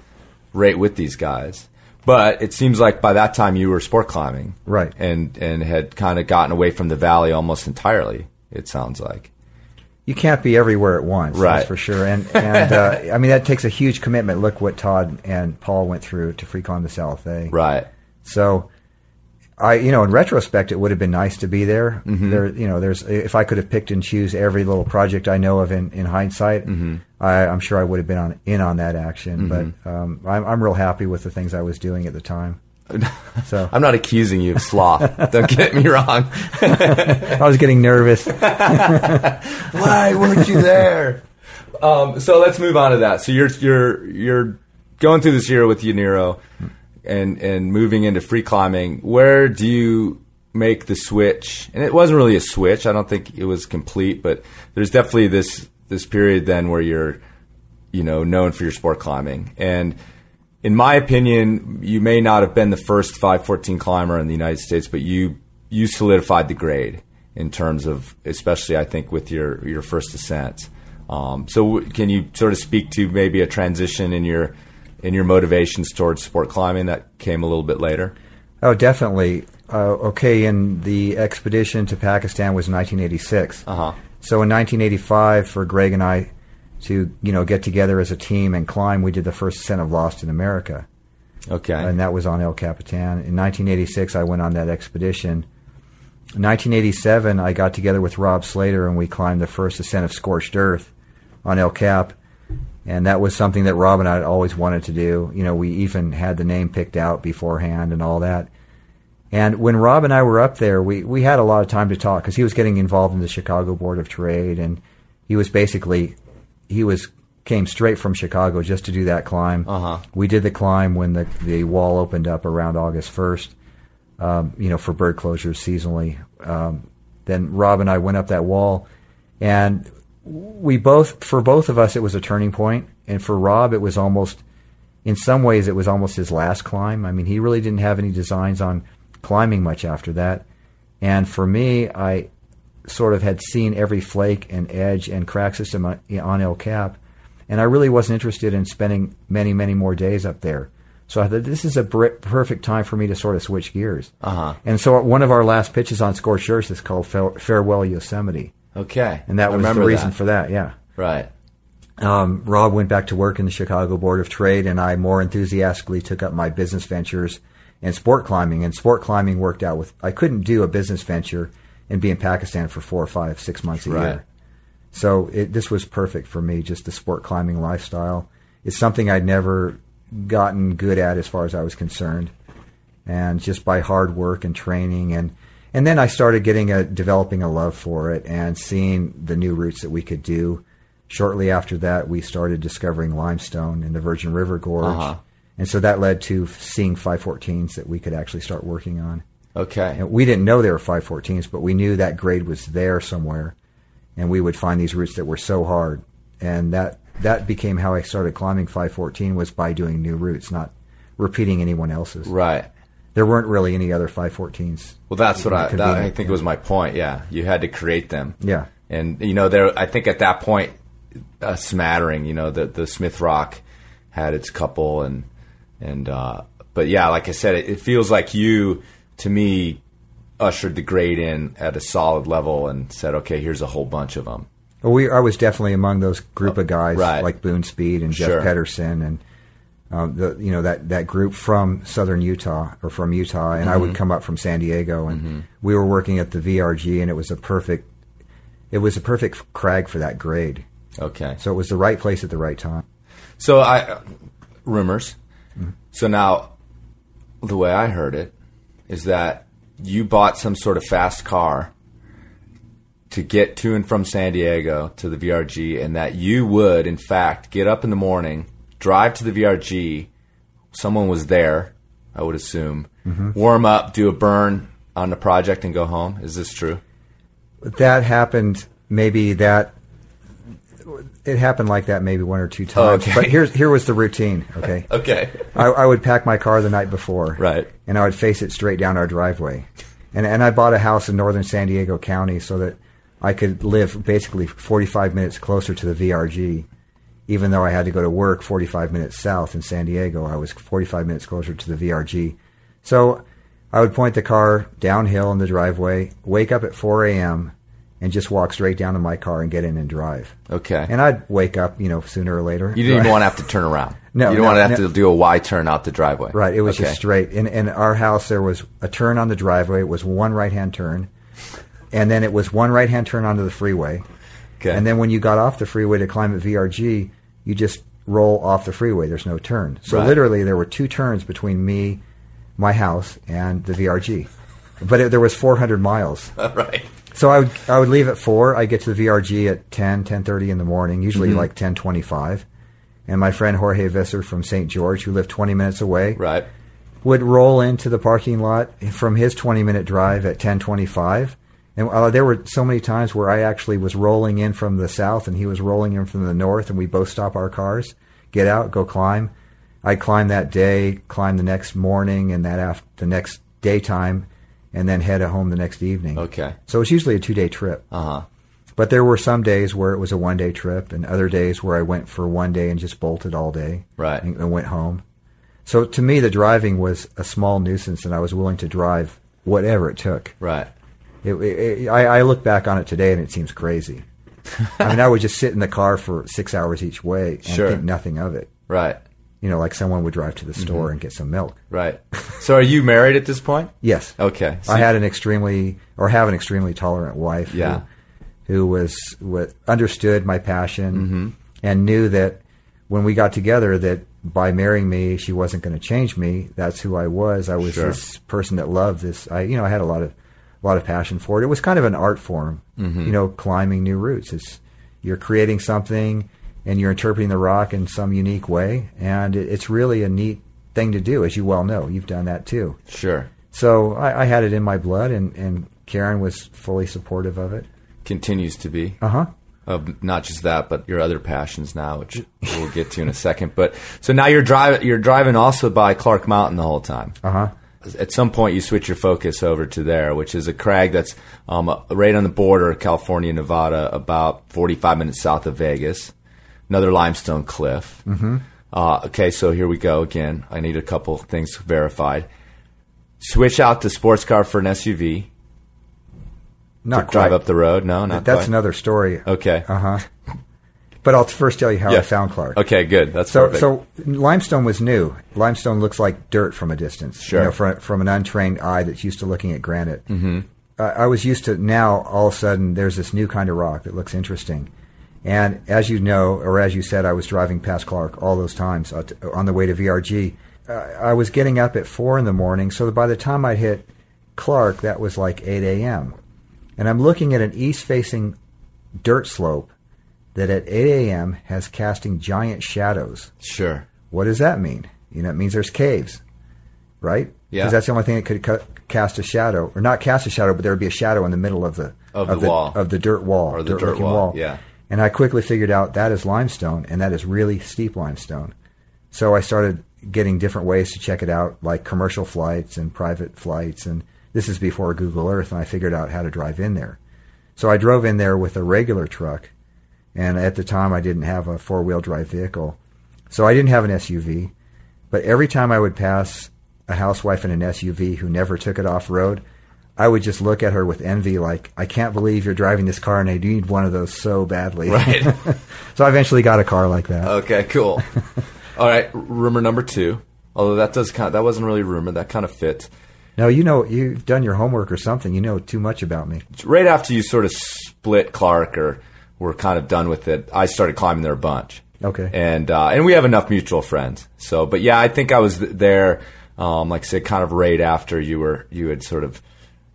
right with these guys. But it seems like by that time you were sport climbing, Right. And and had kind of gotten away from the valley almost entirely. It sounds like. You can't be everywhere at once, Right. that's for sure. And and uh, I mean that takes a huge commitment. Look what Todd and Paul went through to free climb the Salathé. Right. So, I you know in retrospect, it would have been nice to be there. Mm-hmm. There, you know, there's if I could have picked and choose every little project I know of in in hindsight, Mm-hmm. I, I'm sure I would have been on in on that action. But um, I'm I'm real happy with the things I was doing at the time. So I'm not accusing you of sloth. Don't get me wrong. I was getting nervous. Why weren't you there? Um, so let's move on to that. So you're you're you're going through this year with Yaniro and and moving into free climbing. Where do you make the switch? And it wasn't really a switch. I don't think it was complete, but there's definitely this this period then where you're you know known for your sport climbing and in my opinion, you may not have been the first 514 climber in the United States, but you you solidified the grade in terms of, especially I think with your your first ascents. Um, so, w- can you sort of speak to maybe a transition in your in your motivations towards sport climbing that came a little bit later? Oh, definitely. Uh, okay, and the expedition to Pakistan was 1986. Uh huh. So in 1985, for Greg and I to you know get together as a team and climb, we did the first ascent of Lost in America, Okay. and that was on El Capitan. In 1986, I went on that expedition. In 1987, I got together with Rob Slater and we climbed the first ascent of Scorched Earth on El Cap, and that was something that Rob and I had always wanted to do. You know, we even had the name picked out beforehand and all that. And when Rob and I were up there, we, we had a lot of time to talk because he was getting involved in the Chicago Board of Trade, and he was basically he was came straight from Chicago just to do that climb. Uh-huh. We did the climb when the the wall opened up around August first. Um, you know, for bird closures seasonally. Um, then Rob and I went up that wall, and we both for both of us it was a turning point, and for Rob it was almost in some ways it was almost his last climb. I mean, he really didn't have any designs on climbing much after that. And for me, I sort of had seen every flake and edge and crack system on, on El Cap, and I really wasn't interested in spending many, many more days up there. So I thought this is a br- perfect time for me to sort of switch gears. Uh-huh. And so one of our last pitches on Scorched Earth is called Fa- Farewell Yosemite, Okay. and that I was the reason that. for that. Yeah Right. um, Rob went back to work in the Chicago Board of Trade, and I more enthusiastically took up my business ventures and sport climbing. And sport climbing worked out with I couldn't do a business venture and be in Pakistan for four or five, six months a Right. year. So it, this was perfect for me, just the sport climbing lifestyle. It's something I'd never gotten good at as far as I was concerned, and just by hard work and training and and then I started getting a developing a love for it and seeing the new routes that we could do. Shortly after that, we started discovering limestone in the Virgin River Gorge, Uh-huh. and so that led to seeing 514s that we could actually start working on. Okay. And we didn't know they were 514s, but we knew that grade was there somewhere, and we would find these routes that were so hard, and that that became how I started climbing 514 was by doing new routes, not repeating anyone else's. Right. There weren't really any other 514s. Well, that's what I. That, I think yeah. was my point. Yeah, you had to create them. Yeah. and you know there. I think at that point, a smattering. You know, the the Smith Rock had its couple, and and uh, but yeah, like I said, it, it feels like you to me ushered the grade in at a solid level and said, okay, here's a whole bunch of them. Well, we I was definitely among those group of guys right. like Boone Speed and Jeff Sure. Pedersen and um, the you know that that group from southern Utah or from Utah, and I Mm-hmm. would come up from San Diego, and we were working at the VRG, and it was a perfect it was a perfect crag for that grade. Okay, So it was the right place at the right time. So I rumors. So now, the way I heard it is that you bought some sort of fast car to get to and from San Diego to the VRG, and that you would, in fact, get up in the morning, drive to the VRG. Someone was there, I would assume. Mm-hmm. Warm up, do a burn on the project, and go home. Is this true? That happened maybe that it happened like that maybe one or two oh, times. Okay. But here's here was the routine. Okay. Okay. I, I would pack my car the night before, Right. and I would face it straight down our driveway, and and I bought a house in northern San Diego County so that I could live basically 45 minutes closer to the VRG, even though I had to go to work 45 minutes south in San Diego. I was 45 minutes closer to the VRG, so I would point the car downhill in the driveway, wake up at 4 a.m. And just walk straight down to my car and get in and drive. Okay. And I'd wake up, you know, sooner or later. you didn't even want to have to turn around. No, you didn't no, want to have no. to do a Y turn out the driveway. Right. It was Okay. just straight. In in our house, there was a turn on the driveway. It was one right hand turn, and then it was one right hand turn onto the freeway. Okay. And then when you got off the freeway to climb at VRG, you just roll off the freeway. There's no turn. So Right. literally, there were two turns between me, my house, and the VRG. But it, there was 400 miles. right. So I would I would leave at four. I get to the VRG at 10, 10.30 in the morning, usually Mm-hmm. like ten twenty five. And my friend Jorge Visser from St. George, who lived 20 minutes away, Right. would roll into the parking lot from his 20 minute drive at 10:25 and uh, there were so many times where I actually was rolling in from the south and he was rolling in from the north and we both stop our cars get out go climb I'd climb that day climb the next morning and that after the next daytime and then head home the next evening Okay. so it's usually a two day trip Uh huh. But there were some days where it was a one day trip, and other days where I went for one day and just bolted all day, Right. and, and went home. So to me, the driving was a small nuisance, and I was willing to drive whatever it took. Right. It, it, I, I look back on it today, and it seems crazy. I mean, I would just sit in the car for six hours each way and Sure. think nothing of it. Right. You know, like someone would drive to the store and get some milk. Right. So are you married at this point? Yes. Okay. So I had an extremely, or have an extremely tolerant wife. Yeah. Who, who was what understood my passion Mm-hmm. and knew that when we got together, that by marrying me, she wasn't going to change me. That's who I was. I was Sure. this person that loved this. I, you know, I had a lot of, a lot of passion for it. It was kind of an art form. Mm-hmm. You know, climbing new routes. It's you're creating something and you're interpreting the rock in some unique way, and it, it's really a neat thing to do, as you well know. You've done that too. Sure. So I, I had it in my blood, and, and Karen was fully supportive of it. Continues to be. Uh huh. Of not just that, but your other passions now, which we'll get to in a second. But so now you're driving. You're driving also by Clark Mountain the whole time. Uh huh. At some point, you switch your focus over to there, which is a crag that's um, right on the border of California, Nevada, about 45 minutes south of Vegas. Another limestone cliff. Mm-hmm. Uh, okay, so here we go again. I need a couple things verified. Switch out the sports car for an SUV. Not to drive up the road. No, not That's quite. another story. Okay. Uh huh. But I'll first tell you how I found Clark. Okay, good. That's So, perfect. so limestone was new. Limestone looks like dirt from a distance. Sure. You know, from, from an untrained eye that's used to looking at granite. Mm-hmm. Uh, I was used to now. All of a sudden, there's this new kind of rock that looks interesting. And as you know, or as you said, I was driving past Clark all those times on the way to VRG. Uh, I was getting up at four in the morning, so by the time I'd hit Clark, that was like eight a.m. And I'm looking at an east-facing dirt slope that at 8 a.m. has casting giant shadows. sure. What does that mean? You know, it means there's caves, right? Yeah. Because that's the only thing that could ca- cast a shadow, or not cast a shadow, but there would be a shadow in the middle of the Of the wall. of the dirt wall Or the dirt dirt-looking wall, yeah. And I quickly figured out that is limestone, and that is really steep limestone. So I started getting different ways to check it out, like commercial flights and private flights, and this is before Google Earth, and I figured out how to drive in there. So I drove in there with a regular truck, and at the time I didn't have a four wheel drive vehicle, so I didn't have an SUV. But every time I would pass a housewife in an SUV who never took it off road, I would just look at her with envy, like, I can't believe you're driving this car, and I need one of those so badly. Right. so I eventually got a car like that. Okay, cool. All right, rumor number two. Although that does kind of, that wasn't really rumor. That kind of fits. no, you know, you've done your homework or something. You know too much about me. Right after you sort of split Clark or were kind of done with it, I started climbing there a bunch. Okay. And uh, and we have enough mutual friends. So, but yeah, I think I was there, um, like I said, kind of right after you were you had sort of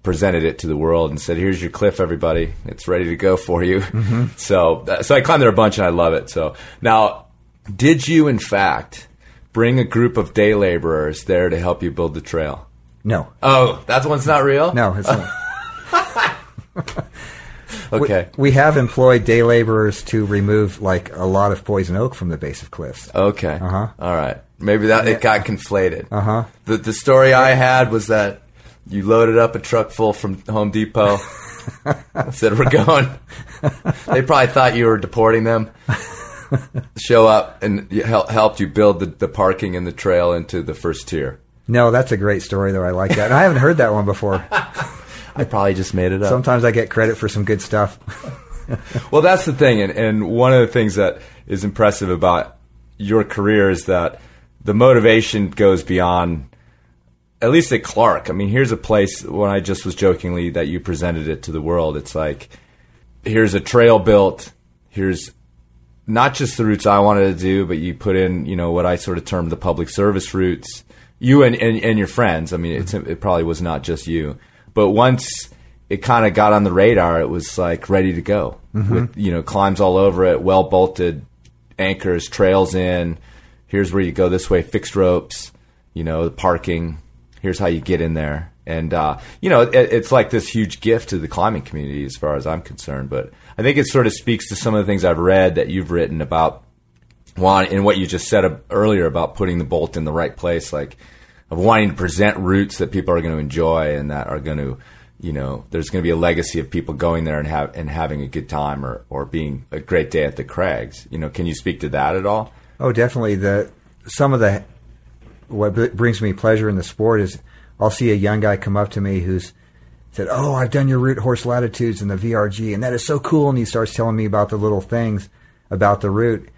presented it to the world and said, "Here's your cliff, everybody. It's ready to go for you." So, uh, so I climbed there a bunch and I love it. So now, did you in fact bring a group of day laborers there to help you build the trail? No, Oh, that one's not real. no, it's not. Okay. We have employed day laborers to remove like a lot of poison oak from the base of cliffs. Okay. Uh-huh. All right. Maybe that it got conflated. Uh-huh. The the story I had was that you loaded up a truck full from Home Depot. said we're going. they probably thought you were deporting them. Show up and you hel- helped you build the, the parking and the trail into the first tier. No, that's a great story though. I like that. And I haven't heard that one before. I probably just made it up. Sometimes I get credit for some good stuff. Well, that's the thing, and, and one of the things that is impressive about your career is that the motivation goes beyond, at least at Clark. I mean, here's a place when I just was jokingly that you presented it to the world. It's like, here's a trail built. Here's not just the routes I wanted to do, but you put in, you know, what I sort of termed the public service routes. You and, and, and your friends. I mean, it's, mm-hmm. it probably was not just you. But once it kind of got on the radar, it was like ready to go. With, you know, climbs all over it, well bolted anchors, trails in. Here's where you go this way, fixed ropes, you know, the parking. Here's how you get in there. And, uh, you know, it, it's like this huge gift to the climbing community as far as I'm concerned. But I think it sort of speaks to some of the things I've read that you've written about want and what you just said earlier about putting the bolt in the right place, like of wanting to present routes that people are going to enjoy and that are going to you know, there's going to be a legacy of people going there and have and having a good time or or being a great day at the Crags. You know, can you speak to that at all? Oh, definitely. The some of the what brings me pleasure in the sport is I'll see a young guy come up to me who's said, "Oh, I've done your route horse latitudes in the VRG, and that is so cool." And he starts telling me about the little things about the route,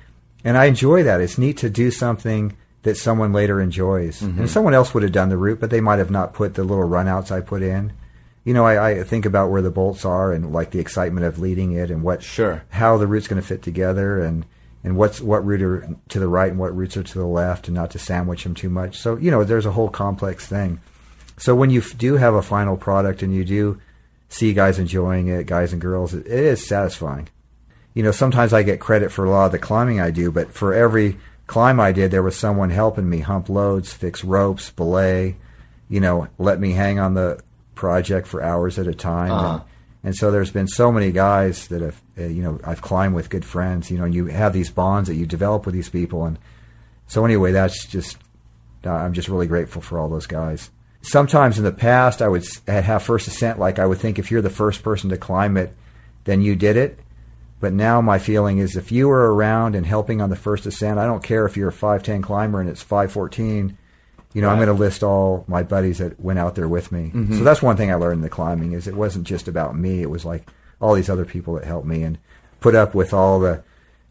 and I enjoy that. It's neat to do something that someone later enjoys, and mm-hmm. someone else would have done the route, but they might have not put the little runouts I put in. You know, I, I think about where the bolts are and like the excitement of leading it and what Sure. how the route's going to fit together and and what's what route are to the right and what routes are to the left and not to sandwich them too much. So you know, there's a whole complex thing. So when you f- do have a final product and you do see guys enjoying it, guys and girls, it, it is satisfying. You know, sometimes I get credit for a lot of the climbing I do, but for every climb I did, there was someone helping me hump loads, fix ropes, belay, you know, let me hang on the project for hours at a time. Uh-huh. And, and so there's been so many guys that have, uh, you know, I've climbed with good friends, you know, and you have these bonds that you develop with these people. And so anyway, that's just, uh, I'm just really grateful for all those guys. Sometimes in the past, I would s- I'd have first ascent, like I would think if you're the first person to climb it, then you did it. But now my feeling is if you were around and helping on the first ascent, I don't care if you're a 5'10 climber and it's 5'14, you know, I'm going to list all my buddies that went out there with me. Mm-hmm. So that's one thing I learned in the climbing is it wasn't just about me. It was like all these other people that helped me and put up with all the,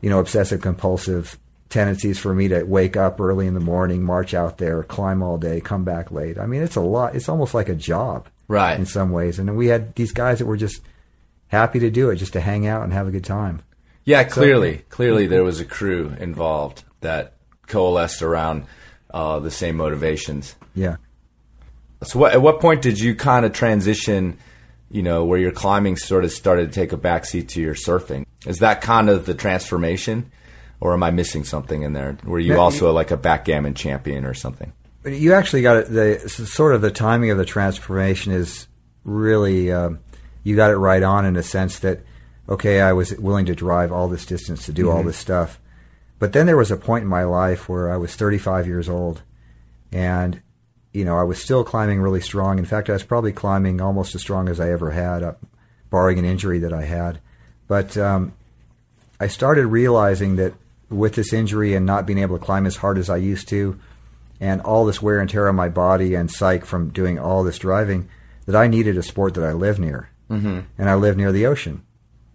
you know, obsessive compulsive tendencies for me to wake up early in the morning, march out there, climb all day, come back late. I mean, it's a lot. It's almost like a job Right. in some ways. And we had these guys that were just happy to do it, just to hang out and have a good time. Yeah, clearly, clearly there was a crew involved that coalesced around uh, the same motivations. Yeah. So, what, at what point did you kind of transition? You know, where your climbing sort of started to take a backseat to your surfing. Is that kind of the transformation, or am I missing something in there? Were you Yeah, also like a backgammon champion or something? You actually got it. The sort of the timing of the transformation is really um, you got it right on in a sense that okay, I was willing to drive all this distance to do all this stuff, but then there was a point in my life where I was 35 years old, and you know I was still climbing really strong. In fact, I was probably climbing almost as strong as I ever had, uh, barring an injury that I had. But um, I started realizing that with this injury and not being able to climb as hard as I used to, and all this wear and tear on my body and psych from doing all this driving, that I needed a sport that I live near. Mm-hmm. And I live near the ocean.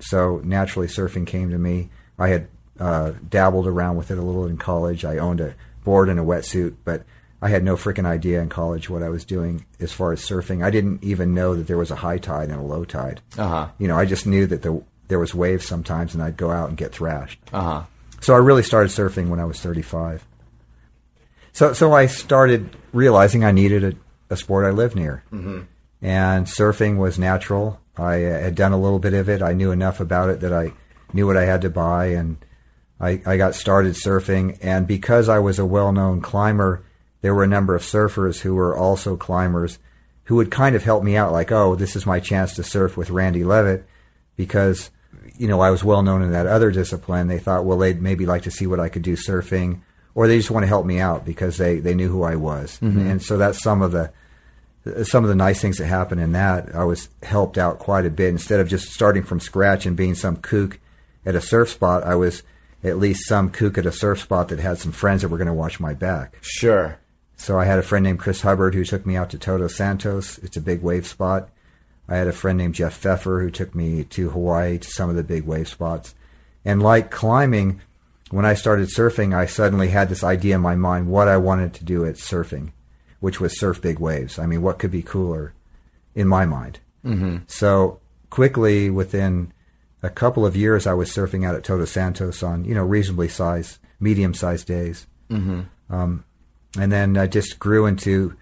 So naturally, surfing came to me. I had uh, dabbled around with it a little in college. I owned a board and a wetsuit, but I had no freaking idea in college what I was doing as far as surfing. I didn't even know that there was a high tide and a low tide. Uh-huh. You know, I just knew that the, there was waves sometimes, and I'd go out and get thrashed. Uh huh. So I really started surfing when I was 35. So so I started realizing I needed a, a sport I lived near, mm-hmm. and surfing was natural. I uh, had done a little bit of it. I knew enough about it that I knew what I had to buy, and I, I got started surfing. And because I was a well-known climber, there were a number of surfers who were also climbers who would kind of help me out, like, "Oh, this is my chance to surf with Randy Leavitt," because you know I was well known in that other discipline. They thought, well, they'd maybe like to see what I could do surfing, or they just want to help me out because they they knew who I was, and so that's some of the some of the nice things that happened in that. I was helped out quite a bit instead of just starting from scratch and being some kook at a surf spot. I was at least some kook at a surf spot that had some friends that were going to watch my back. Sure. So I had a friend named Chris Hubbard who took me out to Todos Santos. It's a big wave spot. I had a friend named Jeff Pfeffer who took me to Hawaii to some of the big wave spots. And like climbing, when I started surfing, I suddenly had this idea in my mind what I wanted to do at surfing, which was surf big waves. I mean, what could be cooler in my mind? Mm-hmm. So quickly, within a couple of years, I was surfing out at Todos Santos on you know reasonably sized, medium sized days and then I just grew into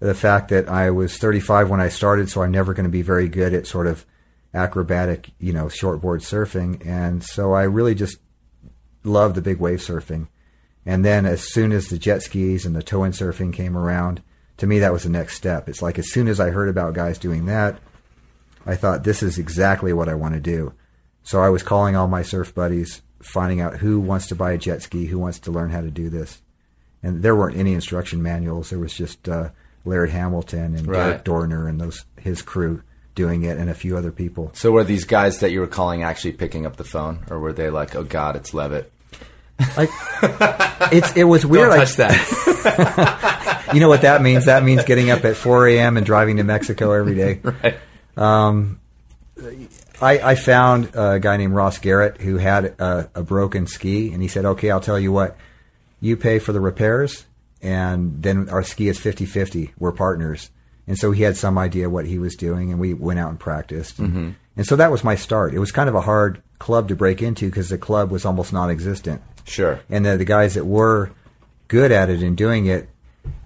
the fact that I was 35 when I started, so I'm never going to be very good at sort of acrobatic, you know, shortboard surfing, and so I really just love the big wave surfing. And then as soon as the jet skis and the tow-in surfing came around, to me that was the next step. It's like as soon as I heard about guys doing that, I thought this is exactly what I want to do. So I was calling all my surf buddies, finding out who wants to buy a jet ski, who wants to learn how to do this and there weren't any instruction manuals. There was just uh, Laird Hamilton and Right. Darrick Doerner and those his crew doing it and a few other people. So were these guys that you were calling actually picking up the phone, or were they like, "Oh God, it's Leavitt"? Like, it's it was weird. Don't like, touch that. you know what that means? That means getting up at 4 a.m. and driving to Mexico every day. right. Um, I, I found a guy named Ross Garrett who had a, a broken ski, and he said, "Okay, I'll tell you what, you pay for the repairs, and then our ski is 50-50. We're partners." And so he had some idea what he was doing, and we went out and practiced. And, and so that was my start. It was kind of a hard club to break into because the club was almost non-existent. Sure. and the, the guys that were good at it and doing it,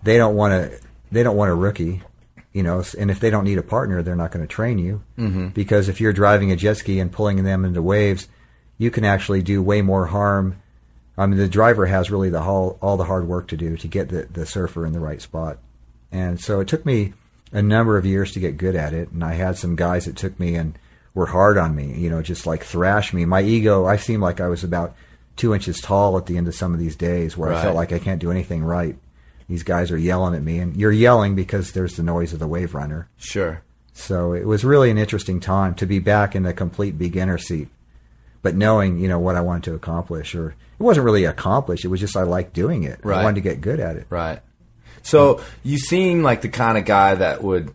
they don't want to. They don't want a rookie, you know. And if they don't need a partner, they're not going to train you mm-hmm. because if you're driving a jet ski and pulling them into waves, you can actually do way more harm. I mean, the driver has really the whole, all the hard work to do to get the, the surfer in the right spot. And so it took me a number of years to get good at it. And I had some guys that took me and were hard on me, you know, just like thrash me. My ego, I seemed like I was about two inches tall at the end of some of these days where I felt like I can't do anything right. These guys are yelling at me, and you're yelling because there's the noise of the wave runner. Sure. So it was really an interesting time to be back in a complete beginner seat, but knowing you know what I wanted to accomplish, or it wasn't really accomplished. It was just I liked doing it. Right. I wanted to get good at it. Right. So you seem like the kind of guy that would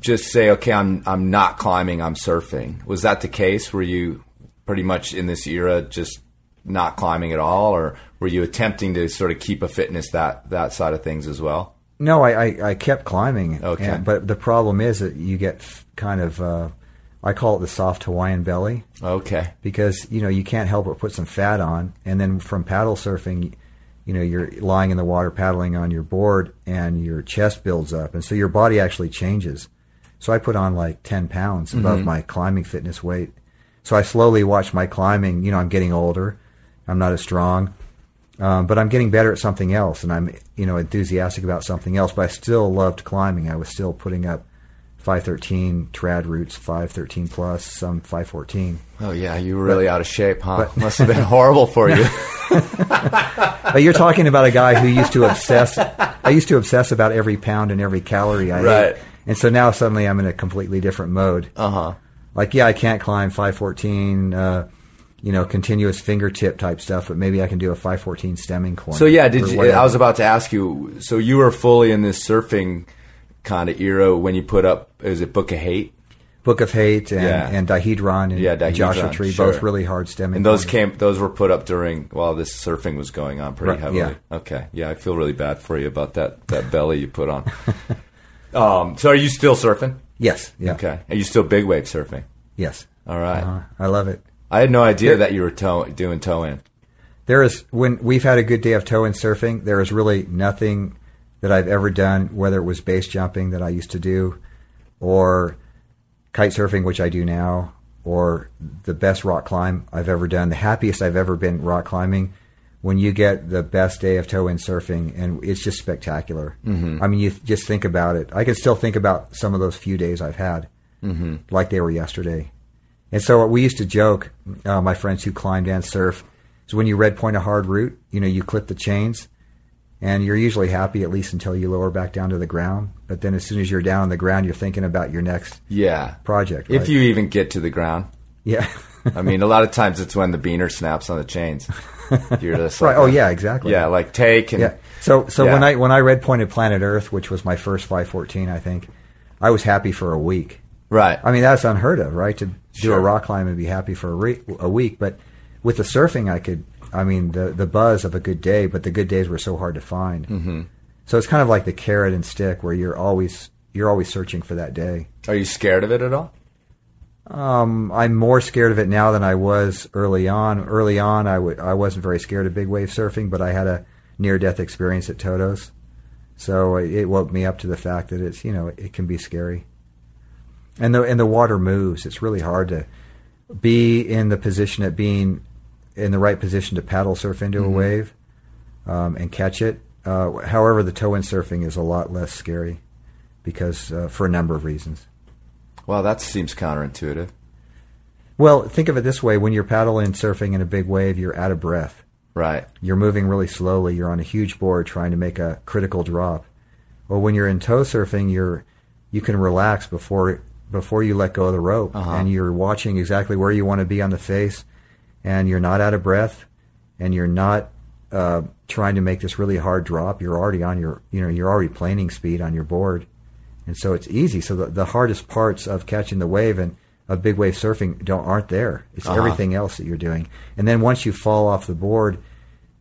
just say, "Okay, I'm I'm not climbing, I'm surfing." Was that the case? Were you pretty much in this era just not climbing at all, or were you attempting to sort of keep a fitness that that side of things as well? No, I, I, I kept climbing. Okay. and- but the problem is that you get kind of, uh, I call it the soft Hawaiian belly. Okay. because you know you can't help but put some fat on, and then from paddle surfing, you know you're lying in the water paddling on your board, and your chest builds up, and so your body actually changes. So I put on like ten pounds above my climbing fitness weight. So I slowly watch my climbing. You know I'm getting older, I'm not as strong, um, but I'm getting better at something else, and I'm you know enthusiastic about something else. But I still loved climbing. I was still putting up 513 trad routes, 513 plus, some 514. Oh yeah, you were really out of shape, huh? Must have been horrible for you. But you're talking about a guy who used to obsess. I used to obsess about every pound and every calorie I Right. ate, and so now suddenly I'm in a completely different mode. Uh huh. Like, yeah, I can't climb 514, uh, you know, continuous fingertip type stuff, but maybe I can do a 514 stemming corner. So yeah, did you. I was about to ask you. So you were fully in this surfing kind of era when you put up. Is it Book of Hate? Book of Hate and, Yeah. and Dihedron and Yeah, Dihedron, Joshua Tree, sure. both really hard stemming. And those corners. came. Those were put up during while this surfing was going on pretty Right, heavily. yeah. Okay. Yeah, I feel really bad for you about that that belly you put on. um. So are you still surfing? Yes. Yeah. Okay. Are you still big wave surfing? Yes. All right. Uh, I love it. I had no idea There- that you were toe, doing toe in. There is when we've had a good day of toe in surfing. There is really nothing that I've ever done, whether it was base jumping that I used to do, or kite surfing, which I do now, or the best rock climb I've ever done. The happiest I've ever been rock climbing when you get the best day of toe in surfing, and it's just spectacular. Mm-hmm. I mean, you just think about it. I can still think about some of those few days I've had, mm-hmm. like they were yesterday. And so we used to joke, uh, my friends who climbed and surf, is when you red point a hard route, you know, you clip the chains, and you're usually happy at least until you lower back down to the ground. But then as soon as you're down on the ground, you're thinking about your next Yeah. project. If right? you even get to the ground. yeah, I mean, a lot of times it's when the beaner snaps on the chains. You're just right. like, Oh yeah, exactly. Yeah, like take and yeah. So so Yeah. when I when I red pointed Planet Earth, which was my first 514, I think, I was happy for a week. right. I mean, that's unheard of, right? To do Sure. a rock climb and be happy for a, re- a week. But with the surfing, I could, I mean, the, the buzz of a good day, but the good days were so hard to find. Mm-hmm. So it's kind of like the carrot and stick where you're always, you're always searching for that day. Are you scared of it at all? Um, I'm more scared of it now than I was early on. Early on, I w- I wasn't very scared of big wave surfing, but I had a near death experience at Toto's. So it, it woke me up to the fact that it's, you know, it can be scary. And the, and the water moves. It's really hard to be in the position of being in the right position to paddle surf into a wave um, and catch it. Uh, however, the toe in surfing is a lot less scary because uh, for a number of reasons. Well, that seems counterintuitive. Well, think of it this way: when you're paddling and surfing in a big wave, you're out of breath. Right. You're moving really slowly. You're on a huge board trying to make a critical drop. Well, when you're in tow surfing, you're you can relax before before you let go of the rope, and you're watching exactly where you want to be on the face, and you're not out of breath, and you're not uh, trying to make this really hard drop. You're already on your, you know, you're already planing speed on your board, and so it's easy. So the, the hardest parts of catching the wave and of big wave surfing don't aren't there. It's everything else that you're doing. And then once you fall off the board,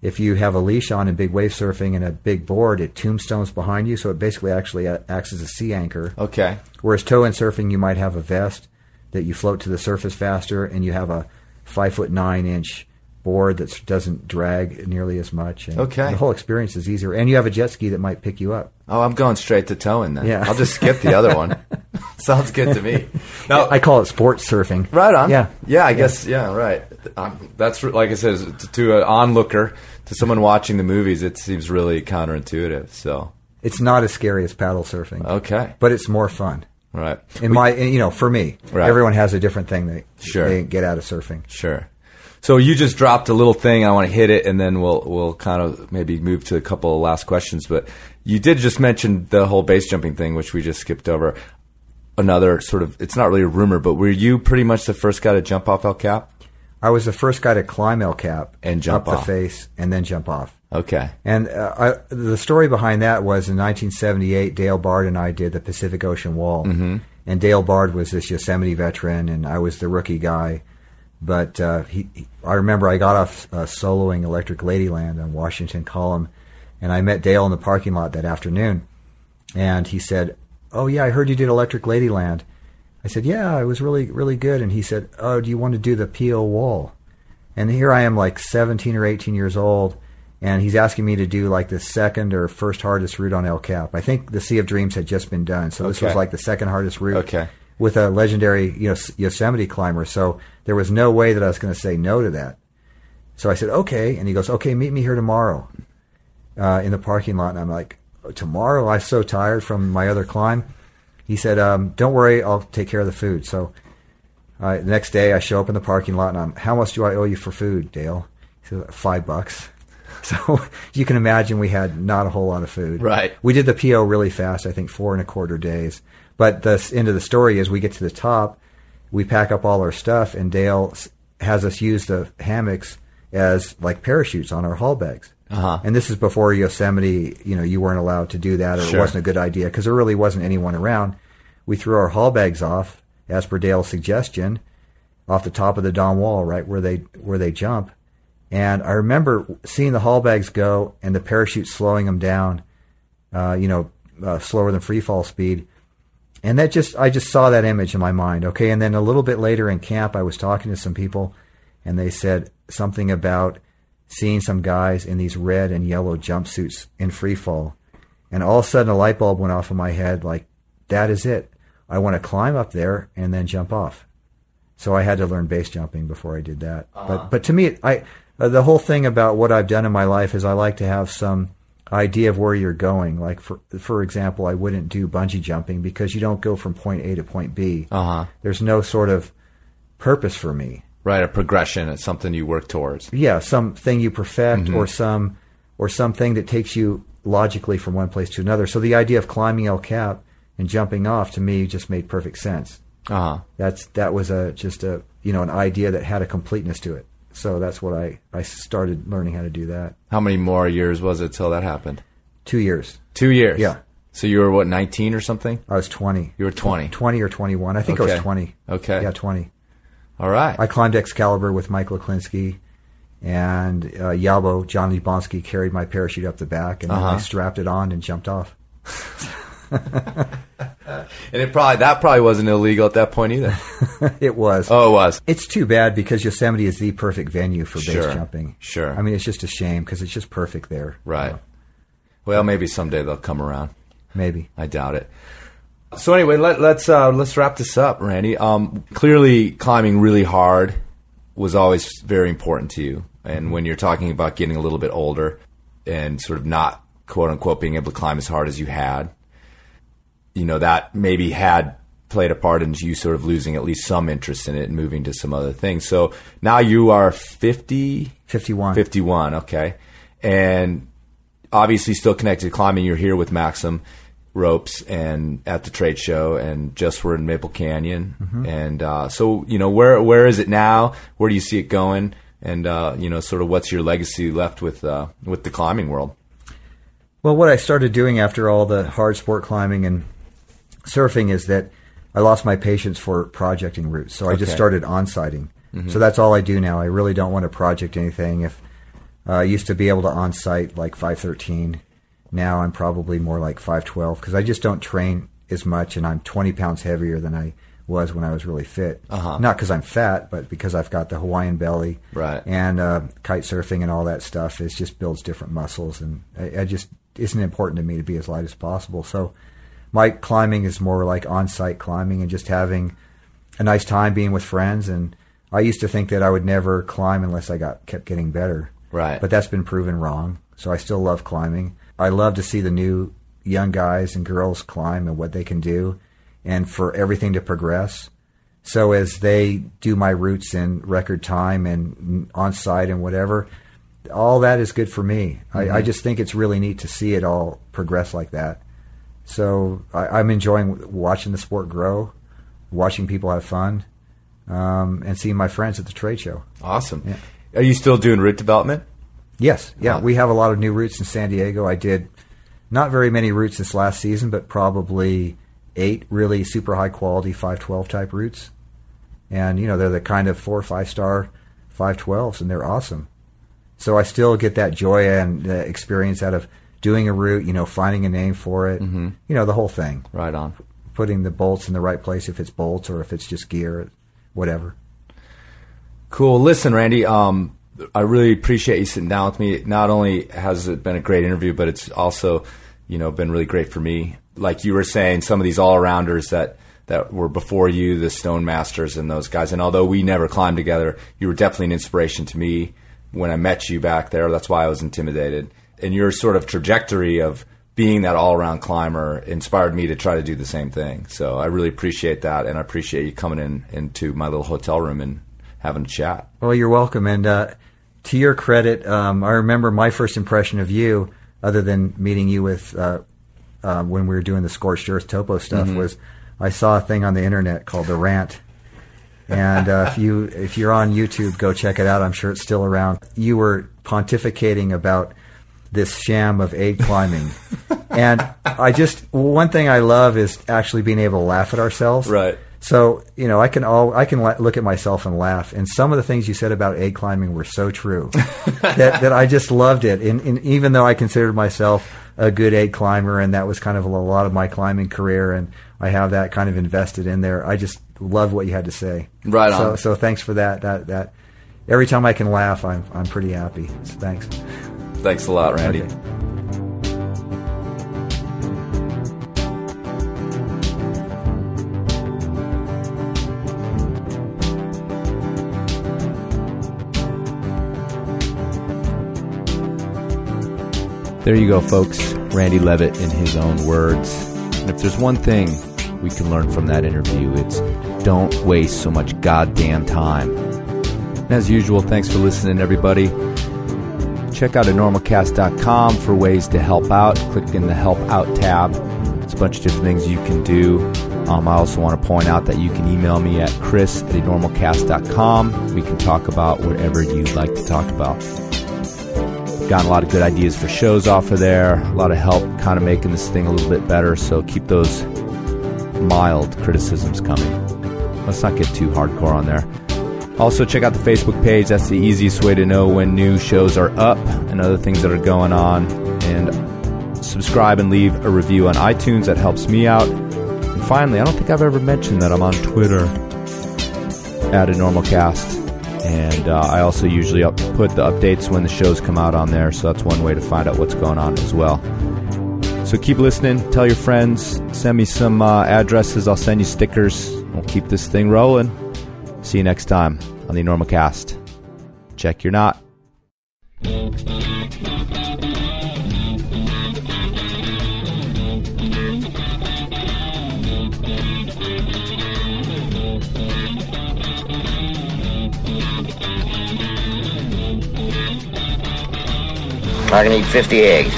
if you have a leash on in big wave surfing and a big board, it tombstones behind you, so it basically actually acts as a sea anchor. Okay. Whereas toe in surfing, you might have a vest that you float to the surface faster, and you have a five foot nine inch board that doesn't drag nearly as much. And Okay. the whole experience is easier, and you have a jet ski that might pick you up. Oh, I'm going straight to towing then. Yeah. I'll just skip the other one. Sounds good to me. Now, I call it sports surfing. Right on. Yeah. Yeah, I guess. Yeah, right. Um, that's like I said, to, to an onlooker, to someone watching the movies, it seems really counterintuitive. So, It's not as scary as paddle surfing, okay, but it's more fun. right. In my, you know, for me, Right. everyone has a different thing they Sure. they get out of surfing. Sure. So you just dropped a little thing. I want to hit it, and then we'll we'll kind of maybe move to a couple of last questions. But you did just mention the whole base jumping thing, which we just skipped over. Another sort of it's not really a rumor, but were you pretty much the first guy to jump off El Cap? I was the first guy to climb El Cap And jump up off. the face and then jump off. Okay. And uh, I, the story behind that was in 1978, Dale Bard and I did the Pacific Ocean Wall. Mm-hmm. And Dale Bard was this Yosemite veteran, and I was the rookie guy. But uh, he, he, I remember I got off uh, soloing Electric Ladyland on Washington Column, and I met Dale in the parking lot that afternoon. And he said, "Oh yeah, I heard you did Electric Ladyland." I said, "Yeah, it was really really good." And he said, "Oh, do you want to do the PO Wall?" And here I am, like 17 or 18 years old, and he's asking me to do like the second or first hardest route on El Cap. I think the Sea of Dreams had just been done, so this Okay. was like the second hardest route. Okay. With a legendary you know, Yosemite climber, so there was no way that I was going to say no to that. So I said, okay. And he goes, okay, meet me here tomorrow uh, in the parking lot. And I'm like, tomorrow? I'm so tired from my other climb. He said, um, don't worry, I'll take care of the food. So uh, the next day I show up in the parking lot and I'm, how much do I owe you for food, Dale? He said, five bucks. So you can imagine we had not a whole lot of food. Right. We did the PO really fast, I think four and a quarter days. But the end of the story is we get to the top, we pack up all our stuff, and Dale has us use the hammocks as like parachutes on our haul bags. Uh-huh. And this is before Yosemite, you know, you weren't allowed to do that or Sure. it wasn't a good idea because there really wasn't anyone around. We threw our haul bags off, as per Dale's suggestion, off the top of the Dawn Wall, right where they where they jump. And I remember seeing the haul bags go and the parachute slowing them down, uh, you know, uh, slower than free fall speed. And that just, I just saw that image in my mind. Okay. And then a little bit later in camp, I was talking to some people and they said something about seeing some guys in these red and yellow jumpsuits in free fall. And all of a sudden a light bulb went off in my head like, that is it. I want to climb up there and then jump off. So I had to learn base jumping before I did that. But but to me, I uh, the whole thing about what I've done in my life is I like to have some idea of where you're going. Like for for example, I wouldn't do bungee jumping because you don't go from point A to point B. Uh-huh. There's no sort of purpose for me. Right, a progression. It's something you work towards. Yeah, something you perfect or some or something that takes you logically from one place to another. So the idea of climbing El Cap and jumping off to me just made perfect sense. Uh huh. that's that was a just a you know an idea that had a completeness to it. So that's what I I started learning how to do that. How many more years was it till that happened? Two years. Two years. Yeah. So you were what, nineteen or something? I was twenty. You were 20. Twenty or twenty one. I think I was twenty. Okay. Yeah, twenty. All right. I climbed Excalibur with Mike Lechlinski, and uh, Yabo John Yablonski carried my parachute up the back, and Uh-huh. I strapped it on and jumped off. and it probably that probably wasn't illegal at that point either. it was. oh, it was. It's too bad because Yosemite is the perfect venue for Sure. base jumping. Sure. I mean, it's just a shame because it's just perfect there. Right. Well, maybe someday they'll come around. Maybe. I doubt it. So anyway, let, let's uh, let's wrap this up, Randy. Um, clearly, climbing really hard was always very important to you, and when you're talking about getting a little bit older and sort of not quote unquote being able to climb as hard as you had, you know that maybe had played a part in you sort of losing at least some interest in it and moving to some other things. So now you are 50, 51. 51, okay. And obviously still connected to climbing. You're here with Maxim. Ropes and at the trade show, and just were in Maple Canyon. Mm-hmm. And uh, so, you know, where where is it now? Where do you see it going? And uh, you know, sort of what's your legacy left with uh, with the climbing world? Well, what I started doing after all the hard sport climbing and surfing is that I lost my patience for projecting routes. So I just started on sighting. So that's all I do now. I really don't want to project anything. If uh, I used to be able to on site like 513, now I'm probably more like 512 because I just don't train as much and I'm 20 pounds heavier than I was when I was really fit. Uh-huh. Not because I'm fat, but because I've got the Hawaiian belly Right. and uh, kite surfing and all that stuff. It just builds different muscles, and I, I just isn't important to me to be as light as possible. So my climbing is more like on-site climbing and just having a nice time being with friends. And I used to think that I would never climb unless I got kept getting better. Right. But that's been proven wrong. So I still love climbing. I love to see the new young guys and girls climb and what they can do, and for everything to progress. So as they do my routes in record time and on site and whatever, all that is good for me. I, I just think it's really neat to see it all progress like that. So I, I'm enjoying watching the sport grow, watching people have fun, um, and seeing my friends at the trade show. Awesome. Yeah. Are you still doing route development? Yes, yeah, we have a lot of new routes in San Diego. I did not very many routes this last season, but probably eight really super high quality 512 type routes. And you know, they're the kind of four or five star 512s and they're awesome. So I still get that joy and the experience out of doing a route, you know, finding a name for it, you know, the whole thing. Right on. Putting the bolts in the right place if it's bolts or if it's just gear, whatever. Cool. Listen, Randy, um, I really appreciate you sitting down with me. Not only has it been a great interview, but it's also, you know, been really great for me. Like you were saying, some of these all arounders that that were before you, the Stone Masters and those guys. And although we never climbed together, you were definitely an inspiration to me when I met you back there. That's why I was intimidated. And your sort of trajectory of being that all around climber inspired me to try to do the same thing. So I really appreciate that, and I appreciate you coming in into my little hotel room and having a chat. Well, you're welcome. And uh, to your credit, um, I remember my first impression of you, other than meeting you with uh, uh, when we were doing the scorched earth topo stuff, was I saw a thing on the internet called the Rant. And uh, if you if you're on YouTube, go check it out. I'm sure it's still around. You were pontificating about this sham of aid climbing, and I just one thing I love is actually being able to laugh at ourselves. Right. So you know, I can all I can la- look at myself and laugh. And some of the things you said about aid climbing were so true that that I just loved it. And, and even though I considered myself a good aid climber, and that was kind of a lot of my climbing career, and I have that kind of invested in there, I just love what you had to say. Right So on. so thanks for that. That that every time I can laugh, I'm I'm pretty happy. So thanks. Thanks a lot, Randy. Okay. There you go, folks. Randy Leavitt in his own words. And if there's one thing we can learn from that interview, it's don't waste so much goddamn time. And as usual, thanks for listening, everybody. Check out enormocast.com for ways to help out. Click in the Help Out tab. It's a bunch of different things you can do. Um, I also want to point out that you can email me at chris at. We can talk about whatever you'd like to talk about gotten a lot of good ideas for shows off of there. A lot of help kind of making this thing a little bit better. So keep those mild criticisms coming. Let's not get too hardcore on there. Also, check out the Facebook page. That's the easiest way to know when new shows are up and other things that are going on. And subscribe and leave a review on iTunes. That helps me out. And finally, I don't think I've ever mentioned that I'm on Twitter at Enormocast and uh, I also usually up, put the updates when the shows come out on there, so that's one way to find out what's going on as well. So keep listening, tell your friends, send me some uh, addresses, I'll send you stickers. We'll keep this thing rolling. See you next time on the Enormocast. Check your knot. I can eat 50 eggs.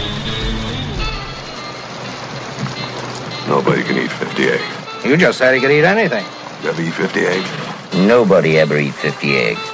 Nobody can eat 50 eggs. You just said he could eat anything. You ever eat 50 eggs? Nobody ever eat 50 eggs.